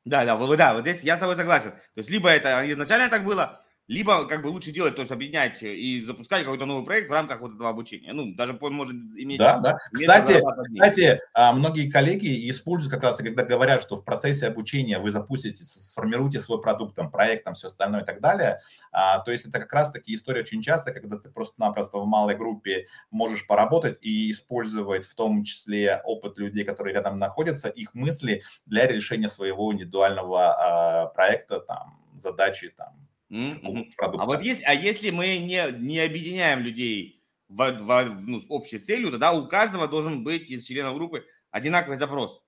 Да, да, да, вот здесь я с тобой согласен. То есть либо это изначально так было, либо как бы лучше делать, то есть объединять и запускать какой-то новый проект в рамках вот этого обучения. Ну, даже он может иметь... Да, да. Кстати, кстати, а, многие коллеги используют как раз, когда говорят, что в процессе обучения вы запустите, сформируете свой продукт, там, проект, там, все остальное и так далее. А, то есть это как раз таки история очень часто, когда ты просто-напросто в малой группе можешь поработать и использовать в том числе опыт людей, которые рядом находятся, их мысли для решения своего индивидуального а, проекта, там, задачи, там, Mm-hmm. А вот есть, а если мы не, не объединяем людей в, в, ну, с общей целью, тогда у каждого должен быть из членов группы одинаковый запрос.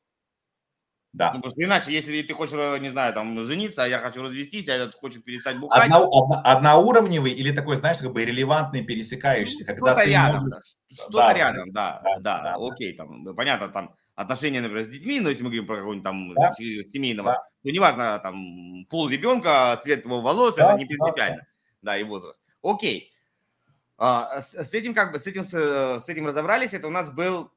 Да. Ну, потому что иначе, если ты хочешь, э, не знаю, там, жениться, а я хочу развестись, а этот хочет перестать бухать. Одно, одно, одноуровневый или такой, знаешь, как бы релевантный, пересекающийся, ну, когда ты рядом, можешь... Что-то да, рядом, да, да, да, да, окей, там, ну, понятно, там, отношения, например, с детьми, но если мы говорим про какого-нибудь там да? семейного, да. То неважно, там, пол ребенка, цвет его волос, да, это не принципиально, да, да. да, и возраст. Окей. А, с, с этим как бы, с этим, с, с этим разобрались, это у нас был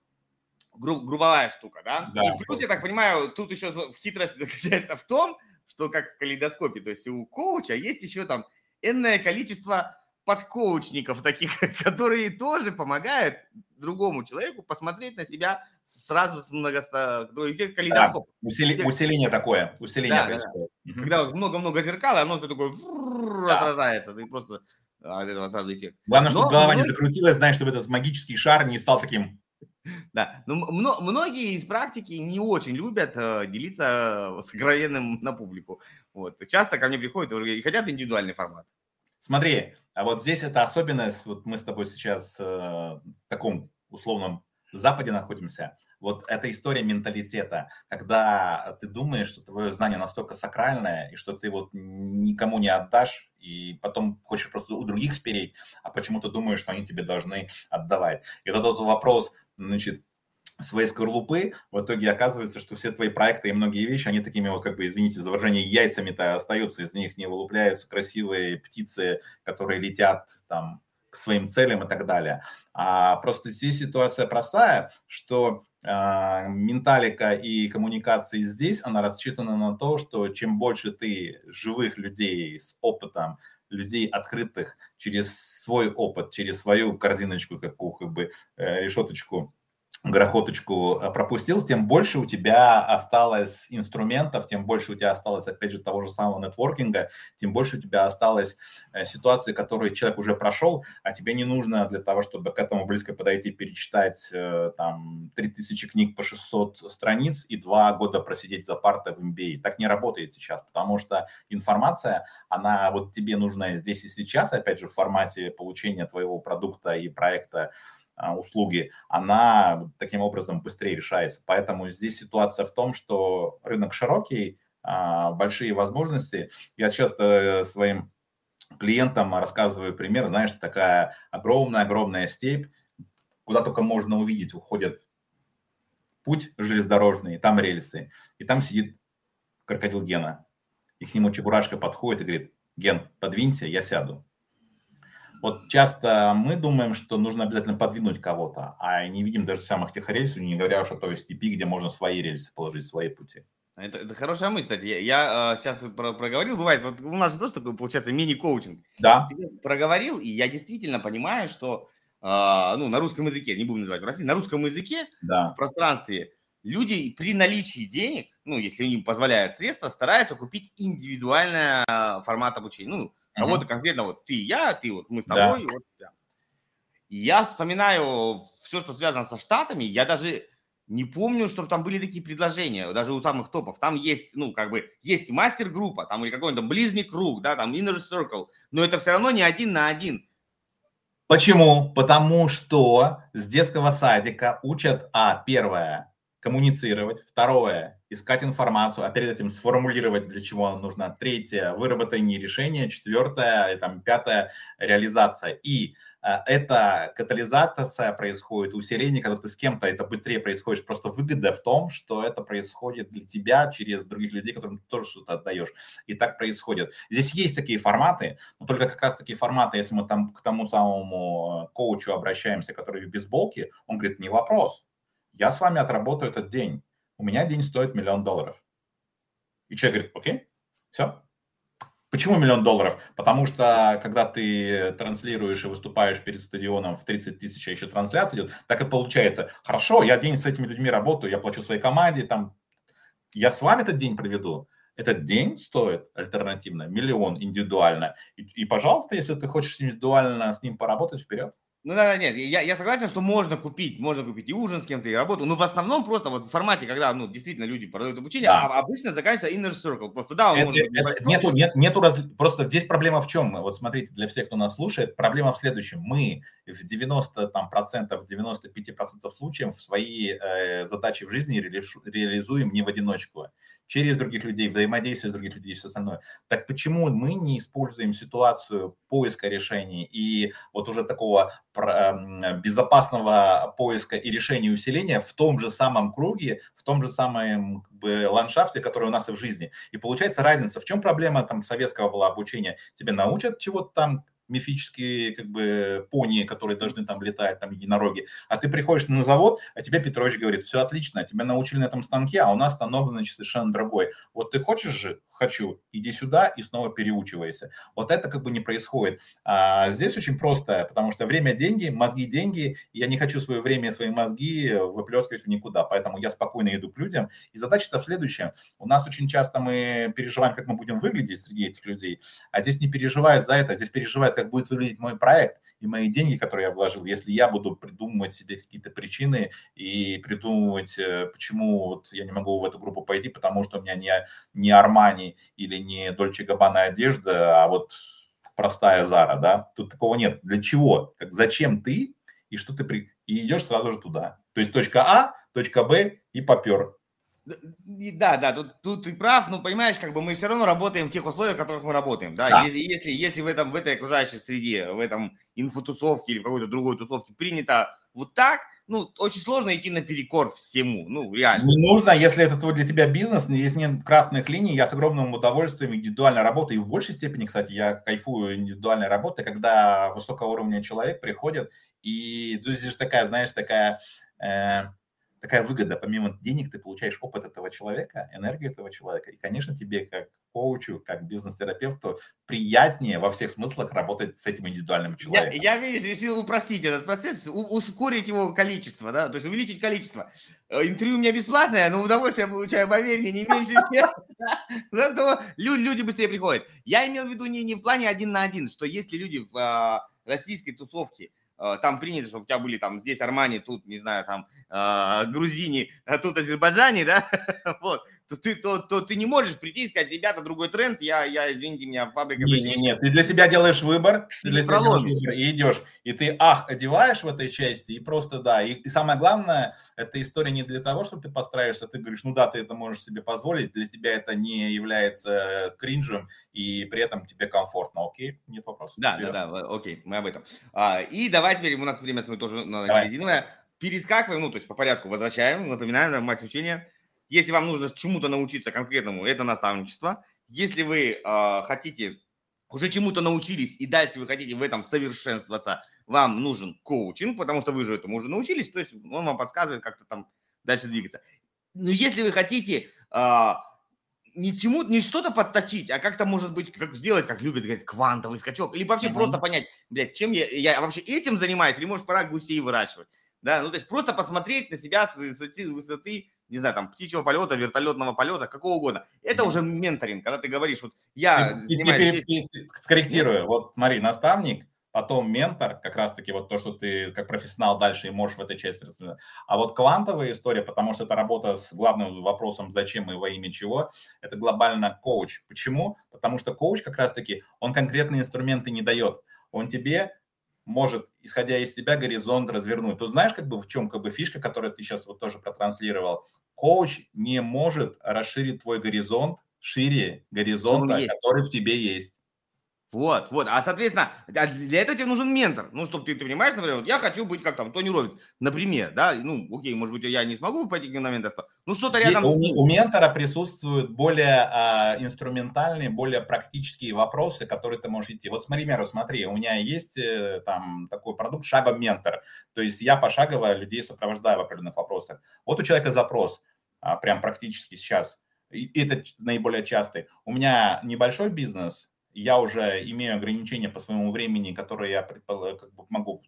гру, грубовая штука, да? да? И плюс, я так понимаю, тут еще хитрость заключается в том, что как в калейдоскопе, то есть у коуча есть еще там энное количество подкоучников таких, которые тоже помогают другому человеку посмотреть на себя сразу с многосто... Ну, эффект калейдоскопа. Да, усили... Усиление такое, усиление да, происходит. Да. Когда вот много-много зеркал, и оно все такое да. отражается, ты просто от этого сразу эффект. Главное, чтобы Но, голова но... не закрутилась, знаешь, чтобы этот магический шар не стал таким да, ну мно, многие из практики не очень любят делиться сокровенным на публику. Вот. Часто ко мне приходят и хотят индивидуальный формат. Смотри, а вот здесь это особенность, вот мы с тобой сейчас э, в таком условном Западе находимся, вот эта история менталитета, когда ты думаешь, что твое знание настолько сакральное, и что ты вот никому не отдашь, и потом хочешь просто у других спереть, а почему ты думаешь, что они тебе должны отдавать. И вот этот вопрос, значит, своей скорлупы, в итоге оказывается, что все твои проекты и многие вещи, они такими вот, как бы, извините за выражение, яйцами-то остаются, из них не вылупляются красивые птицы, которые летят там к своим целям и так далее. А просто здесь ситуация простая, что э, менталика и коммуникации здесь, она рассчитана на то, что чем больше ты живых людей с опытом, людей открытых через свой опыт, через свою корзиночку, какую как бы э, решеточку грохоточку э, пропустил, тем больше у тебя осталось инструментов, тем больше у тебя осталось, опять же, того же самого нетворкинга, тем больше у тебя осталось э, ситуации, которые человек уже прошел, а тебе не нужно для того, чтобы к этому близко подойти, перечитать э, там 3000 книг по 600 страниц и два года просидеть за партой в MBA. Так не работает сейчас, потому что информация, она вот тебе нужна здесь и сейчас, опять же, в формате получения твоего продукта и проекта, а, услуги, она таким образом быстрее решается. Поэтому здесь ситуация в том, что рынок широкий, а, большие возможности. Я часто э, своим клиентам рассказываю пример, знаешь, такая огромная-огромная степь, куда только можно увидеть, уходит путь железнодорожный, там рельсы, и там сидит крокодил Гена. И к нему Чебурашка подходит и говорит, Ген, подвинься, я сяду. Вот часто мы думаем, что нужно обязательно подвинуть кого-то, а не видим даже самых тех рельсов, не говоря уж о той степи, где можно свои рельсы положить, свои пути. Это, это хорошая мысль, кстати. Я, я э, сейчас про, проговорил, бывает, вот у нас же тоже такой, получается, мини-коучинг. Да. Ты проговорил, и я действительно понимаю, что э, ну, на русском языке, не будем называть в России, на русском языке да. в пространстве люди при наличии денег, ну, если им позволяют средства, стараются купить индивидуальный формат обучения. Ну, Кого-то а конкретно вот ты, я, ты, вот мы с тобой, да. вот я. я вспоминаю все, что связано со Штатами, я даже не помню, чтобы там были такие предложения, даже у самых топов. Там есть, ну, как бы, есть мастер-группа, там или какой-то ближний круг, да, там inner circle, но это все равно не один на один. Почему? Потому что с детского садика учат, а, первое, коммуницировать, второе, искать информацию, а перед этим сформулировать, для чего она нужна, третье, выработание решения, четвертое, и там, пятое, реализация. И а, это катализация происходит, усиление, когда ты с кем-то, это быстрее происходит. Просто выгода в том, что это происходит для тебя через других людей, которым ты тоже что-то отдаешь. И так происходит. Здесь есть такие форматы, но только как раз такие форматы, если мы там к тому самому э, коучу обращаемся, который в бейсболке, он говорит, не вопрос, я с вами отработаю этот день. У меня день стоит миллион долларов. И человек говорит, окей, все, Почему миллион долларов? Потому что когда ты транслируешь и выступаешь перед стадионом в 30 тысяч, а еще трансляция идет, так и получается. Хорошо, я день с этими людьми работаю, я плачу своей команде, там, я с вами этот день проведу. Этот день стоит альтернативно миллион индивидуально. И, и, пожалуйста, если ты хочешь индивидуально с ним поработать, вперед. Ну да, да, нет, я, я согласен, что можно купить, можно купить и ужин с кем-то, и работу, но в основном просто вот в формате, когда, ну, действительно люди продают обучение, да. а обычно заканчивается inner circle, просто да, он это, может это, нету, нет, нету раз... просто здесь проблема в чем? Вот смотрите, для всех, кто нас слушает, проблема в следующем. Мы в 90 там, процентов, 95 процентов случаев свои э, задачи в жизни ре, реализуем не в одиночку через других людей, взаимодействие с других людей и все остальное. Так почему мы не используем ситуацию поиска решений и вот уже такого эм, безопасного поиска и решения усиления в том же самом круге, в том же самом ландшафте, который у нас и в жизни. И получается разница. В чем проблема там советского была обучения? Тебе научат чего-то там, мифические как бы пони, которые должны там летать, там единороги, а ты приходишь на завод, а тебе Петрович говорит, все отлично, тебя научили на этом станке, а у нас станок, значит, совершенно другой. Вот ты хочешь же, хочу, иди сюда и снова переучивайся. Вот это как бы не происходит. А здесь очень просто, потому что время – деньги, мозги – деньги, я не хочу свое время и свои мозги выплескивать в никуда, поэтому я спокойно иду к людям. И задача-то в следующем. У нас очень часто мы переживаем, как мы будем выглядеть среди этих людей, а здесь не переживают за это, здесь переживают, как будет выглядеть мой проект и мои деньги, которые я вложил, если я буду придумывать себе какие-то причины и придумывать, э, почему вот я не могу в эту группу пойти, потому что у меня не, не Армани или не Дольче Габбана одежда, а вот простая Зара, да, тут такого нет. Для чего? Как, зачем ты и что ты при... и идешь сразу же туда. То есть точка А, точка Б и попер. Да, да, тут, тут ты прав, но понимаешь, как бы мы все равно работаем в тех условиях, в которых мы работаем, да, да. Если, если, если в, этом, в этой окружающей среде, в этом инфотусовке или какой-то другой тусовке принято вот так, ну, очень сложно идти наперекор всему, ну, реально. Не нужно, если это твой для тебя бизнес, если нет красных линий, я с огромным удовольствием индивидуально работаю, и в большей степени, кстати, я кайфую индивидуальной работы, когда высокого уровня человек приходит, и здесь же такая, знаешь, такая... Э, такая выгода. Помимо денег ты получаешь опыт этого человека, энергию этого человека. И, конечно, тебе как коучу, как бизнес-терапевту приятнее во всех смыслах работать с этим индивидуальным человеком. Я, я видишь, решил упростить этот процесс, у, ускорить его количество, да, то есть увеличить количество. Э, интервью у меня бесплатное, но удовольствие я получаю, поверь мне, не меньше, чем... Зато люди быстрее приходят. Я имел в виду не, в плане один на один, что если люди в а, российской тусовке там принято, чтобы у тебя были там здесь Армани, тут, не знаю, там э, Грузини, а тут Азербайджане, да, вот, то ты, то, то ты не можешь прийти и сказать, ребята, другой тренд, я, я извините меня, фабрика... Нет, нет, нет, ты для себя делаешь выбор, ты для себя делаешь выбор и идешь, и ты, ах, одеваешь в этой части, и просто, да, и, и самое главное, эта история не для того, чтобы ты подстраиваешься, ты говоришь, ну да, ты это можешь себе позволить, для тебя это не является кринжем, и при этом тебе комфортно, окей, нет вопросов. Да, Вперед. да, да, окей, мы об этом. А, и давай теперь, у нас время с тоже на резиновое, перескакиваем, ну, то есть по порядку возвращаем, напоминаем, мать учения, если вам нужно чему-то научиться конкретному, это наставничество. Если вы э, хотите, уже чему-то научились, и дальше вы хотите в этом совершенствоваться, вам нужен коучинг, потому что вы же этому уже научились, то есть он вам подсказывает как-то там дальше двигаться. Но если вы хотите э, не чему, не что-то подточить, а как-то, может быть, как сделать, как любят говорить, квантовый скачок, или вообще mm-hmm. просто понять, блядь, чем я, я вообще этим занимаюсь, или, может, пора гусей выращивать. Да, ну, то есть просто посмотреть на себя с высоты, высоты не знаю, там, птичьего полета, вертолетного полета, какого угодно. Это уже менторинг, когда ты говоришь, вот я и, и, и, скорректирую, вот смотри, наставник, потом ментор, как раз-таки вот то, что ты как профессионал дальше и можешь в этой части рассказать. А вот квантовая история, потому что это работа с главным вопросом, зачем и во имя чего, это глобально коуч. Почему? Потому что коуч как раз-таки, он конкретные инструменты не дает. Он тебе может, исходя из себя, горизонт развернуть. Ты знаешь, как бы в чем как бы фишка, которую ты сейчас вот тоже протранслировал? Коуч не может расширить твой горизонт шире горизонта, который в тебе есть. Вот, вот. А, соответственно, а для этого тебе нужен ментор. Ну, чтобы ты, ты понимаешь, например, вот я хочу быть как там Тони Робинс, например, да, ну, окей, может быть, я не смогу пойти на менторство, ну, что-то рядом... У, у ментора присутствуют более а, инструментальные, более практические вопросы, которые ты можешь идти. Вот смотри, Меру, смотри, у меня есть э, там такой продукт шагом ментор, то есть я пошагово людей сопровождаю в определенных вопросах. Вот у человека запрос, а, прям практически сейчас, и это наиболее частый. У меня небольшой бизнес, я уже имею ограничения по своему времени, которые я как бы могу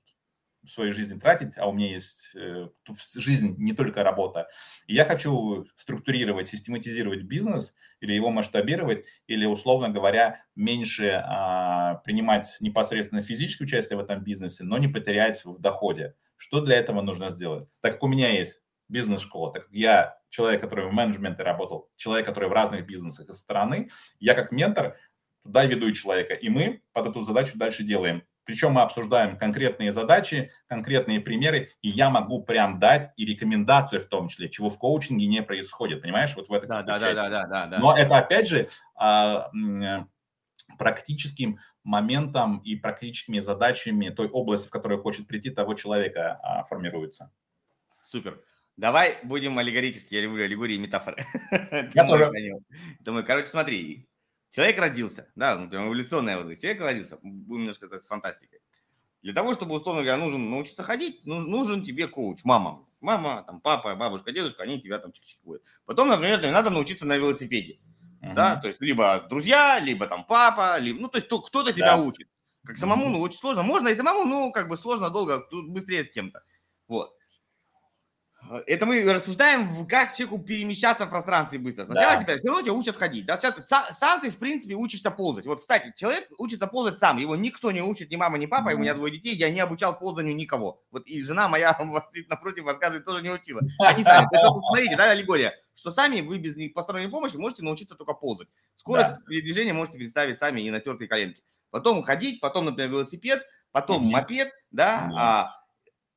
в своей жизни тратить, а у меня есть э, жизнь, не только работа. И я хочу структурировать, систематизировать бизнес или его масштабировать, или, условно говоря, меньше а, принимать непосредственно физическое участие в этом бизнесе, но не потерять в доходе. Что для этого нужно сделать? Так как у меня есть бизнес-школа, так как я человек, который в менеджменте работал, человек, который в разных бизнесах из стороны, я как ментор туда веду человека, и мы под эту задачу дальше делаем. Причем мы обсуждаем конкретные задачи, конкретные примеры, и я могу прям дать и рекомендацию в том числе, чего в коучинге не происходит, понимаешь? Вот в этой да, да, да, да, да, да, да. Но это опять же а, практическим моментом и практическими задачами той области, в которую хочет прийти того человека, а, формируется. Супер. Давай будем аллегорически, я люблю аллегории и метафоры. Я тоже. Думаю, короче, смотри, Человек родился, да, ну, прям эволюционная вот, человек родился, будем немножко так с фантастикой. Для того, чтобы, условно говоря, нужен научиться ходить, нужен тебе коуч, мама. Мама, там, папа, бабушка, дедушка, они тебя там чик-чик будут. Потом, например, тебе надо научиться на велосипеде. Uh-huh. Да, то есть либо друзья, либо там папа, либо, ну, то есть кто-то тебя да. учит. Как самому, ну, очень сложно. Можно и самому, ну, как бы сложно, долго, быстрее с кем-то. Вот. Это мы рассуждаем, как человеку перемещаться в пространстве быстро. Сначала да. тебя все равно тебя учат ходить. Да? Сейчас, сам ты, в принципе, учишься ползать. Вот, кстати, человек учится ползать сам. Его никто не учит, ни мама, ни папа. Mm-hmm. У меня двое детей, я не обучал ползанию никого. Вот и жена моя напротив рассказывает, тоже не учила. Они сами. То есть, смотрите, да, аллегория, что сами вы без посторонней помощи можете научиться только ползать. Скорость да. передвижения можете представить сами и натертые коленки. Потом ходить, потом, например, велосипед, потом mm-hmm. мопед, да, mm-hmm. а,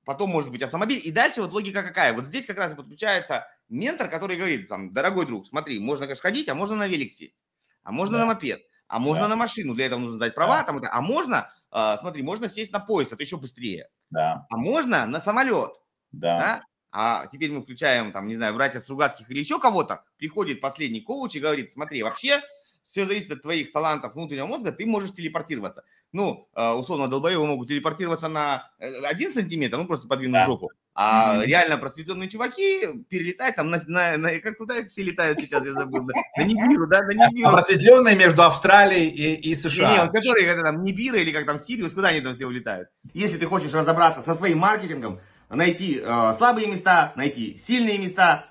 потом может быть автомобиль. И дальше вот логика какая? Вот здесь как раз и подключается ментор, который говорит, там, дорогой друг, смотри, можно, конечно, ходить, а можно на велик сесть, а можно да. на мопед, а можно да. на машину, для этого нужно сдать права, да. там, а можно, э, смотри, можно сесть на поезд, это еще быстрее. Да. А можно на самолет. Да. да? А теперь мы включаем, там, не знаю, братья Стругацких или еще кого-то, приходит последний коуч и говорит, смотри, вообще все зависит от твоих талантов внутреннего мозга, ты можешь телепортироваться. Ну, а, условно, долбоевы могут телепортироваться на э, один сантиметр, ну, просто подвинуть да. жопу. А mm-hmm. реально просветленные чуваки перелетают там на, на, на как куда все летают сейчас, я забыл, да? на Нибиру, да, на Нибиру. А просветленные между Австралией и, и США. Не, не, которые, это там Нибира или как там Сириус, куда они там все улетают. Если ты хочешь разобраться со своим маркетингом, найти э, слабые места, найти сильные места,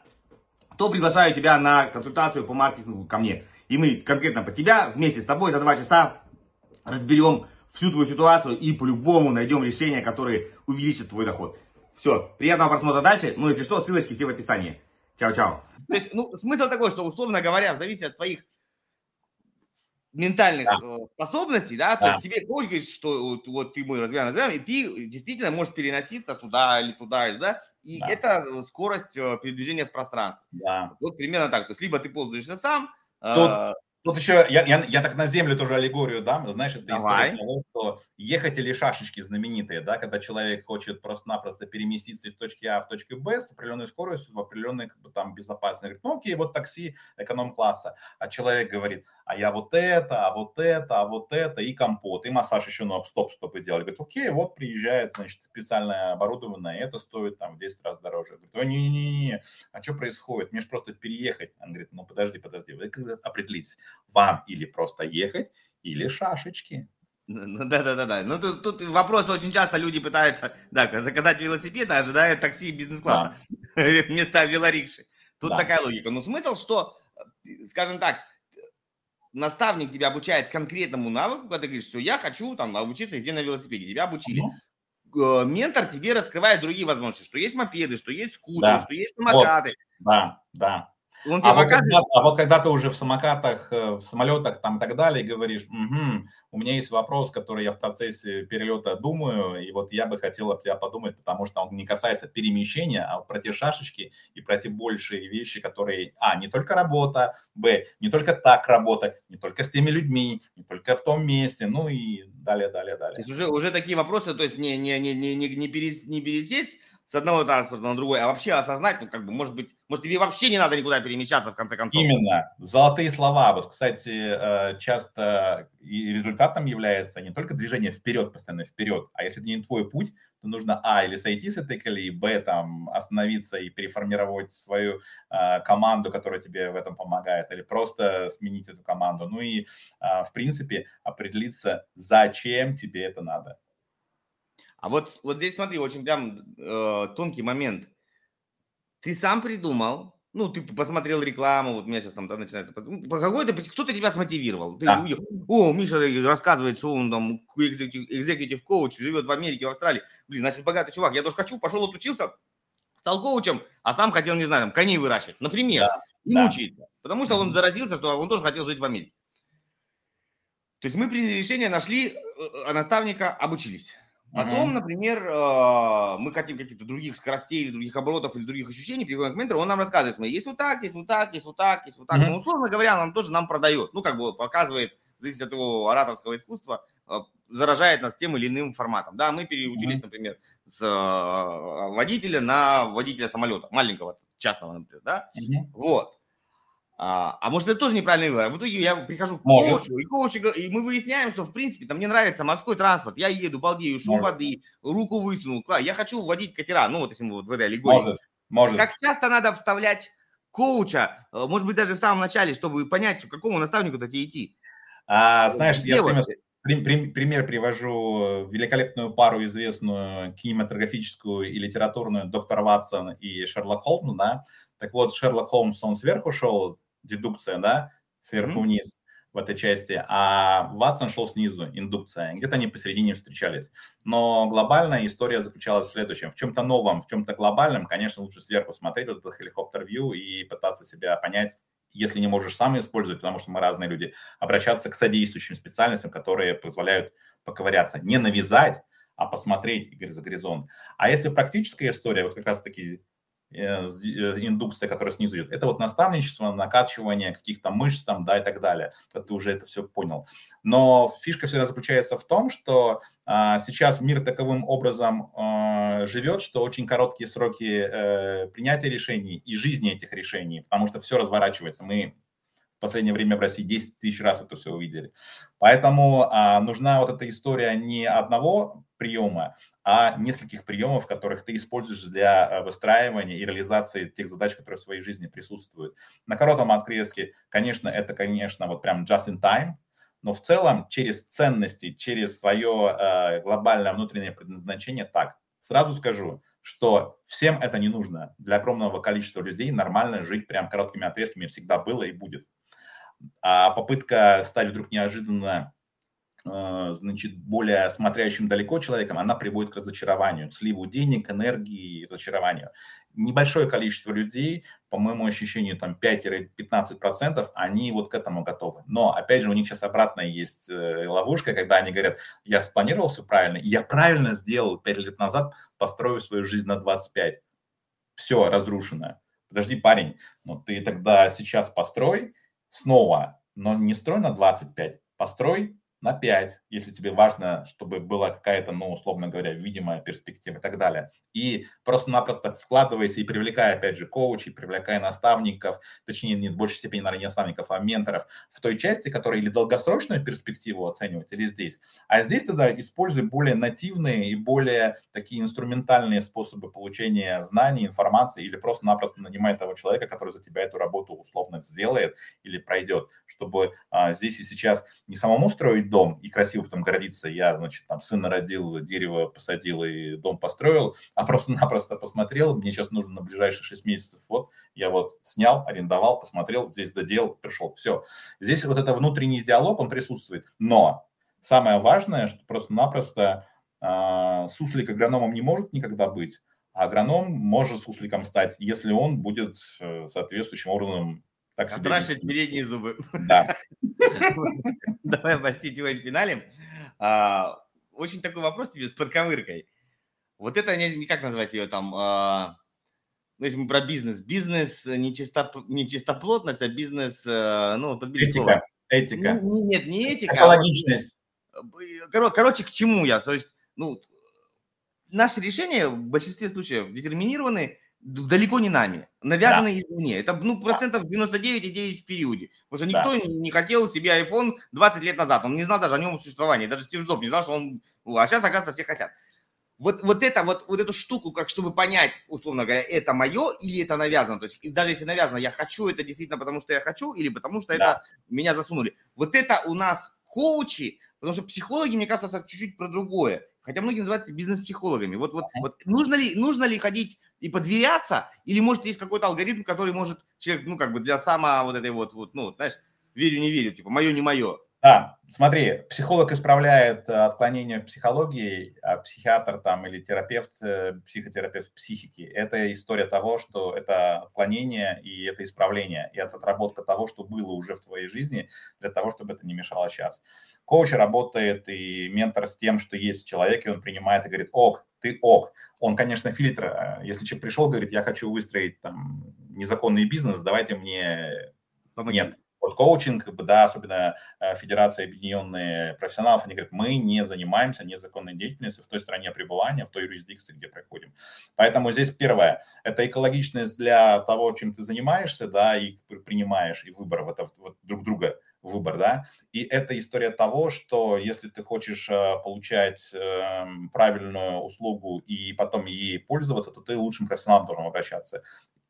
то приглашаю тебя на консультацию по маркетингу ко мне. И мы конкретно по тебя вместе с тобой за два часа разберем всю твою ситуацию и по-любому найдем решение, которое увеличит твой доход. Все, приятного просмотра дальше. Ну и если что, ссылочки все в описании. Чао-чао. То есть, ну, смысл такой, что, условно говоря, в зависимости от твоих ментальных да. Э, способностей, да, да, то есть тебе коуч говорит, что вот, вот ты мой развиваем, развиваем, и ты действительно можешь переноситься туда или туда или туда, и да. это скорость э, передвижения в пространстве. Да. Вот примерно так, то есть либо ты пользуешься сам, Тут, Тут еще, я, я, я так на землю тоже аллегорию дам, знаешь, это Давай. история того, что ехать или шашечки знаменитые, да, когда человек хочет просто-напросто переместиться из точки А в точку Б с определенной скоростью в определенной, как бы, там, безопасной. Говорит, ну окей, вот такси эконом-класса. А человек говорит, а я вот это, а вот это, а вот это, и компот, и массаж еще ног, стоп-стоп и делали. Говорит, окей, вот приезжает, значит, специальное оборудованное, это стоит там в 10 раз дороже. Говорит, о, не-не-не, а что происходит? Мне же просто переехать. Он говорит, ну подожди, подожди, вы определитесь вам или просто ехать, или шашечки. Ну, да, да, да, да. Ну тут, тут вопрос очень часто люди пытаются, да, заказать велосипед, а ожидают такси бизнес-класса да. вместо велорикши. Тут да. такая логика. Но смысл, что, скажем так, наставник тебя обучает конкретному навыку, когда ты говоришь, что я хочу там обучиться езде на велосипеде, тебя обучили. Uh-huh. Ментор тебе раскрывает другие возможности, что есть мопеды, что есть скутеры, да. что есть самокаты. Вот. Да, да. Он а, вот когда, а вот когда ты уже в самокатах, э, в самолетах там и так далее говоришь, угу, у меня есть вопрос, который я в процессе перелета думаю, и вот я бы хотел об тебя подумать, потому что он не касается перемещения, а про те шашечки и про те большие вещи, которые, а, не только работа, б, не только так работать, не только с теми людьми, не только в том месте, ну и далее, далее, далее. То есть уже, уже такие вопросы, то есть не, не, не, не, не, не, перес, не пересесть с одного транспорта на другой, а вообще осознать, ну, как бы, может быть, может, тебе вообще не надо никуда перемещаться, в конце концов. Именно. Золотые слова. Вот, кстати, э, часто и результатом является не только движение вперед, постоянно вперед, а если это не твой путь, то нужно, а, или сойти с этой колеи, б, там, остановиться и переформировать свою э, команду, которая тебе в этом помогает, или просто сменить эту команду. Ну и, э, в принципе, определиться, зачем тебе это надо. А вот, вот здесь смотри, очень прям э, тонкий момент. Ты сам придумал, ну, ты посмотрел рекламу, вот у меня сейчас там да, начинается, по какой-то, кто-то тебя смотивировал. Ты да. о, Миша рассказывает, что он там экзекутив коуч, живет в Америке, в Австралии. Блин, значит, богатый чувак. Я тоже хочу, пошел отучился, стал коучем, а сам хотел, не знаю, там, коней выращивать, например, да. и да. мучается. Потому что он заразился, что он тоже хотел жить в Америке. То есть мы приняли решение, нашли э, наставника, обучились. Потом, например, а, мы хотим каких-то других скоростей, или других оборотов, или других ощущений, приходим к ментору, он нам рассказывает, смотри, есть вот так, есть вот так, есть вот так, есть вот так. Но, условно говоря, он тоже нам продает, ну, как бы показывает, зависит от его ораторского искусства, а, заражает нас тем или иным форматом. Да, мы переучились, например, с а, водителя на водителя самолета, маленького, частного, например, да, вот. А, а может, это тоже неправильный выбор. В итоге я прихожу к коучу, и, коучу, и мы выясняем, что, в принципе, там мне нравится морской транспорт. Я еду, балдею, шум может. воды, руку вытянул. Я хочу водить катера. Ну, вот если мы вот в этой аллегории. Может. Может. Как часто надо вставлять коуча, э, может быть, даже в самом начале, чтобы понять, к какому наставнику-то тебе идти? А, знаешь, Где я вот? пример привожу великолепную пару известную кинематографическую и литературную доктор Ватсон и Шерлок Холмс, да. Так вот, Шерлок Холмс, он сверху шел, дедукция, да, сверху mm-hmm. вниз в этой части, а Ватсон шел снизу, индукция. Где-то они посередине встречались. Но глобальная история заключалась в следующем. В чем-то новом, в чем-то глобальном, конечно, лучше сверху смотреть вот этот хеликоптер-вью и пытаться себя понять, если не можешь сам использовать, потому что мы разные люди, обращаться к содействующим специальностям, которые позволяют поковыряться. Не навязать, а посмотреть за горизонт. А если практическая история, вот как раз-таки индукция, которая снизу идет. Это вот наставничество, накачивание каких-то мышц там, да, и так далее. Ты уже это все понял. Но фишка всегда заключается в том, что а, сейчас мир таковым образом а, живет, что очень короткие сроки а, принятия решений и жизни этих решений, потому что все разворачивается. Мы в последнее время в России 10 тысяч раз это все увидели. Поэтому а, нужна вот эта история не одного приема, а нескольких приемов, которых ты используешь для э, выстраивания и реализации тех задач, которые в своей жизни присутствуют. На коротком отрезке, конечно, это, конечно, вот прям just in time, но в целом через ценности, через свое э, глобальное внутреннее предназначение так. Сразу скажу, что всем это не нужно. Для огромного количества людей нормально жить прям короткими отрезками всегда было и будет. А попытка стать вдруг неожиданно значит, более смотрящим далеко человеком, она приводит к разочарованию, сливу денег, энергии и разочарованию. Небольшое количество людей, по моему ощущению, там 5-15%, они вот к этому готовы. Но, опять же, у них сейчас обратная есть э, ловушка, когда они говорят, я спланировал все правильно, я правильно сделал 5 лет назад, построю свою жизнь на 25. Все разрушено. Подожди, парень, ну ты тогда сейчас построй снова, но не строй на 25, построй на 5, если тебе важно, чтобы была какая-то, ну, условно говоря, видимая перспектива и так далее. И просто-напросто складывайся и привлекая, опять же, коучей, привлекая наставников, точнее, не в большей степени, наверное, не наставников, а менторов в той части, которая или долгосрочную перспективу оценивать, или здесь. А здесь тогда используй более нативные и более такие инструментальные способы получения знаний, информации, или просто-напросто нанимай того человека, который за тебя эту работу условно сделает или пройдет, чтобы а, здесь и сейчас не самому строить дом и красиво потом гордиться, я, значит, там сына родил, дерево посадил и дом построил, а просто-напросто посмотрел, мне сейчас нужно на ближайшие 6 месяцев, вот, я вот снял, арендовал, посмотрел, здесь доделал, пришел, все. Здесь вот это внутренний диалог, он присутствует, но самое важное, что просто-напросто э, суслик агрономом не может никогда быть, А агроном может сусликом стать, если он будет э, соответствующим органом так себе. Отращивать передние зубы. Да. Давай почти сегодня финалем. А, очень такой вопрос тебе с подковыркой. Вот это, не, как назвать ее там, а, ну, если мы про бизнес. Бизнес не, чистоп, не чистоплотность, а бизнес, э, ну, Этика. Этика. Ну, нет, не этика. А Экологичность. А, короче, к чему я? То есть, ну, наши решения в большинстве случаев детерминированы далеко не нами, навязаны да. извне. Это ну, процентов 99,9 в периоде. Потому что никто да. не хотел себе iPhone 20 лет назад. Он не знал даже о нем существовании. Даже Стив Джобс не знал, что он... А сейчас, оказывается, все хотят. Вот, вот, это, вот, вот эту штуку, как чтобы понять, условно говоря, это мое или это навязано. То есть даже если навязано, я хочу это действительно потому, что я хочу, или потому что да. это меня засунули. Вот это у нас коучи, потому что психологи, мне кажется, чуть-чуть про другое. Хотя многие называются бизнес-психологами. Вот, вот, вот нужно, ли, нужно ли ходить и подверяться, или может есть какой-то алгоритм, который может человек, ну, как бы для само вот этой вот, вот ну, знаешь, верю, не верю, типа, мое, не мое. Да, смотри, психолог исправляет э, отклонение в психологии, а психиатр там или терапевт, э, психотерапевт в психике – это история того, что это отклонение и это исправление, и это отработка того, что было уже в твоей жизни, для того, чтобы это не мешало сейчас. Коуч работает и ментор с тем, что есть в человеке, он принимает и говорит, ок, ты ок. Он, конечно, фильтр, э, если человек пришел, говорит, я хочу выстроить там незаконный бизнес, давайте мне... Нет, вот коучинг, да, особенно э, Федерация Объединенных Профессионалов, они говорят, мы не занимаемся незаконной деятельностью в той стране пребывания, в той юрисдикции, где проходим. Поэтому здесь первое, это экологичность для того, чем ты занимаешься, да, и принимаешь, и выбор в это вот, друг друга выбор, да, и это история того, что если ты хочешь э, получать эм, правильную услугу и потом ей пользоваться, то ты лучшим профессионалом должен обращаться.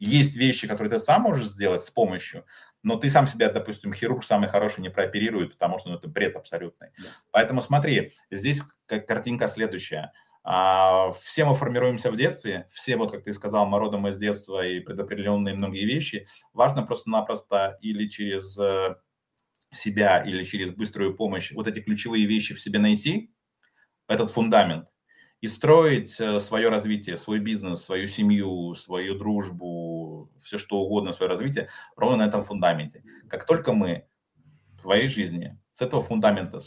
Есть вещи, которые ты сам можешь сделать с помощью, но ты сам себя, допустим, хирург самый хороший не прооперирует, потому что ну, это бред абсолютный. Да. Поэтому смотри, здесь картинка следующая. А, все мы формируемся в детстве, все, вот как ты сказал, мы родом из детства и предопределенные многие вещи. Важно просто-напросто или через э, себя, или через быструю помощь вот эти ключевые вещи в себе найти, этот фундамент, и строить э, свое развитие, свой бизнес, свою семью, свою дружбу, все что угодно, свое развитие ровно на этом фундаменте. Как только мы в своей жизни с этого фундамента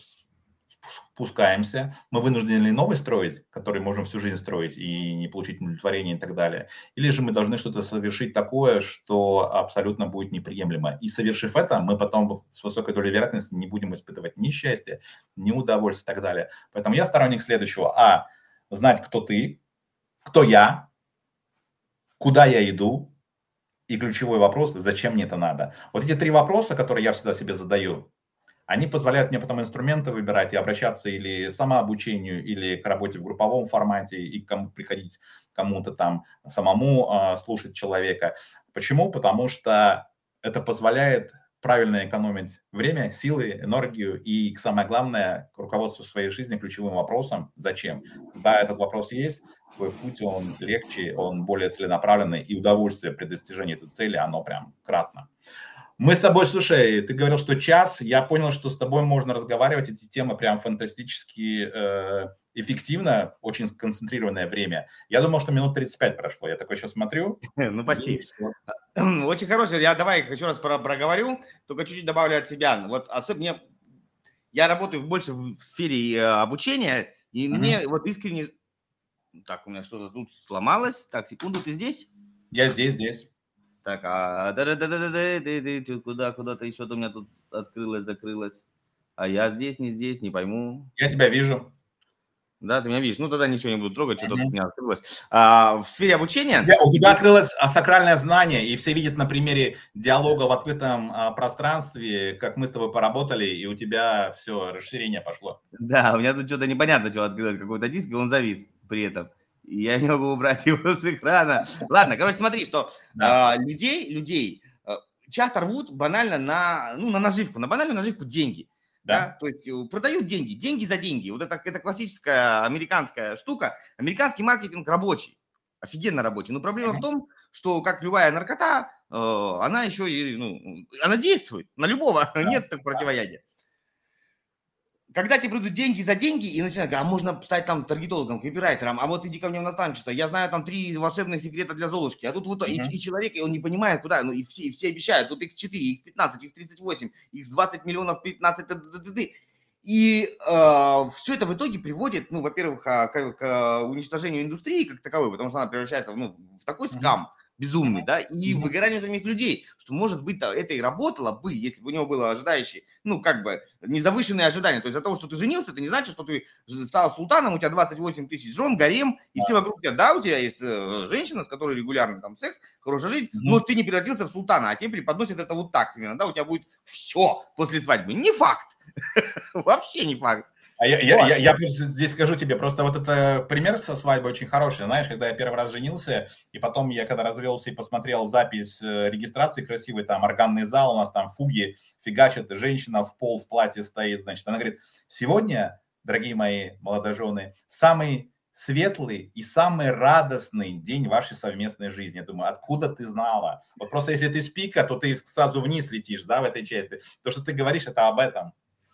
спускаемся, мы вынуждены ли новый строить, который можем всю жизнь строить и не получить удовлетворение и так далее, или же мы должны что-то совершить такое, что абсолютно будет неприемлемо. И совершив это, мы потом с высокой долей вероятности не будем испытывать ни счастья, ни удовольствия и так далее. Поэтому я сторонник следующего. А знать, кто ты, кто я, куда я иду, и ключевой вопрос, зачем мне это надо. Вот эти три вопроса, которые я всегда себе задаю, они позволяют мне потом инструменты выбирать и обращаться или самообучению, или к работе в групповом формате, и кому приходить кому-то там самому э, слушать человека. Почему? Потому что это позволяет правильно экономить время, силы, энергию и, самое главное, руководство своей жизни ключевым вопросом «Зачем?». Да, этот вопрос есть, твой путь, он легче, он более целенаправленный, и удовольствие при достижении этой цели, оно прям кратно. Мы с тобой, слушай, ты говорил, что час, я понял, что с тобой можно разговаривать, эти темы прям фантастически э, эффективно, очень сконцентрированное время. Я думал, что минут 35 прошло, я такой сейчас смотрю. Ну, почти. Очень хороший. Я давай еще раз про проговорю, только чуть-чуть добавлю от себя. Вот особенно я работаю больше в сфере э, обучения, и мне вот искренне... Так, у меня что-то тут сломалось. Так, секунду, ты здесь? Я здесь, здесь. Так, а да да да да да да куда куда-то еще-то у меня тут открылось, закрылось. А я здесь, не здесь, не пойму. Я тебя вижу. Да, ты меня видишь. Ну, тогда ничего не буду трогать, что-то у меня открылось. А, в сфере обучения... Я, у тебя открылось а, сакральное знание, и все видят на примере диалога в открытом а, пространстве, как мы с тобой поработали, и у тебя все, расширение пошло. Да, у меня тут что-то непонятно, что открылось, какой-то диск, и он завис при этом. И я не могу убрать его с экрана. Ладно, короче, смотри, что да. а, людей, людей а, часто рвут банально на, ну, на наживку, на банальную наживку деньги. Да. да, то есть э, продают деньги, деньги за деньги. Вот это, это классическая американская штука. Американский маркетинг рабочий, офигенно рабочий. Но проблема в том, что как любая наркота, э, она еще и, ну, она действует на любого, да. нет так противоядия. Когда тебе придут деньги за деньги и начинают, а можно стать там таргетологом, копирайтером, а вот иди ко мне в наставничество, я знаю там три волшебных секрета для Золушки, а тут вот uh-huh. и, и человек, и он не понимает, куда, ну и все, и все обещают, тут x4, x15, x38, x20 миллионов, 15, т -т -т и э, все это в итоге приводит, ну, во-первых, к, к уничтожению индустрии как таковой, потому что она превращается ну, в такой скам, безумный, да, и выгорание самих людей, что, может быть, это и работало бы, если бы у него было ожидающее, ну, как бы, незавышенные ожидания. То есть за того, что ты женился, это не значит, что ты стал султаном, у тебя 28 тысяч жен, гарем, и все вокруг тебя, да, у тебя есть э, женщина, с которой регулярно там секс, хорошая жизнь, но ты не превратился в султана, а тебе преподносят это вот так примерно, да, у тебя будет все после свадьбы. Не факт. Вообще не факт. А я, я, я, я здесь скажу тебе, просто вот это пример со свадьбой очень хороший. Знаешь, когда я первый раз женился, и потом я когда развелся и посмотрел запись э, регистрации красивой, там органный зал, у нас там фуги фигачат, женщина в пол в платье стоит, значит, она говорит, сегодня, дорогие мои молодожены, самый светлый и самый радостный день вашей совместной жизни. Я думаю, откуда ты знала? Вот просто если ты с пика, то ты сразу вниз летишь, да, в этой части. То, что ты говоришь, это об этом.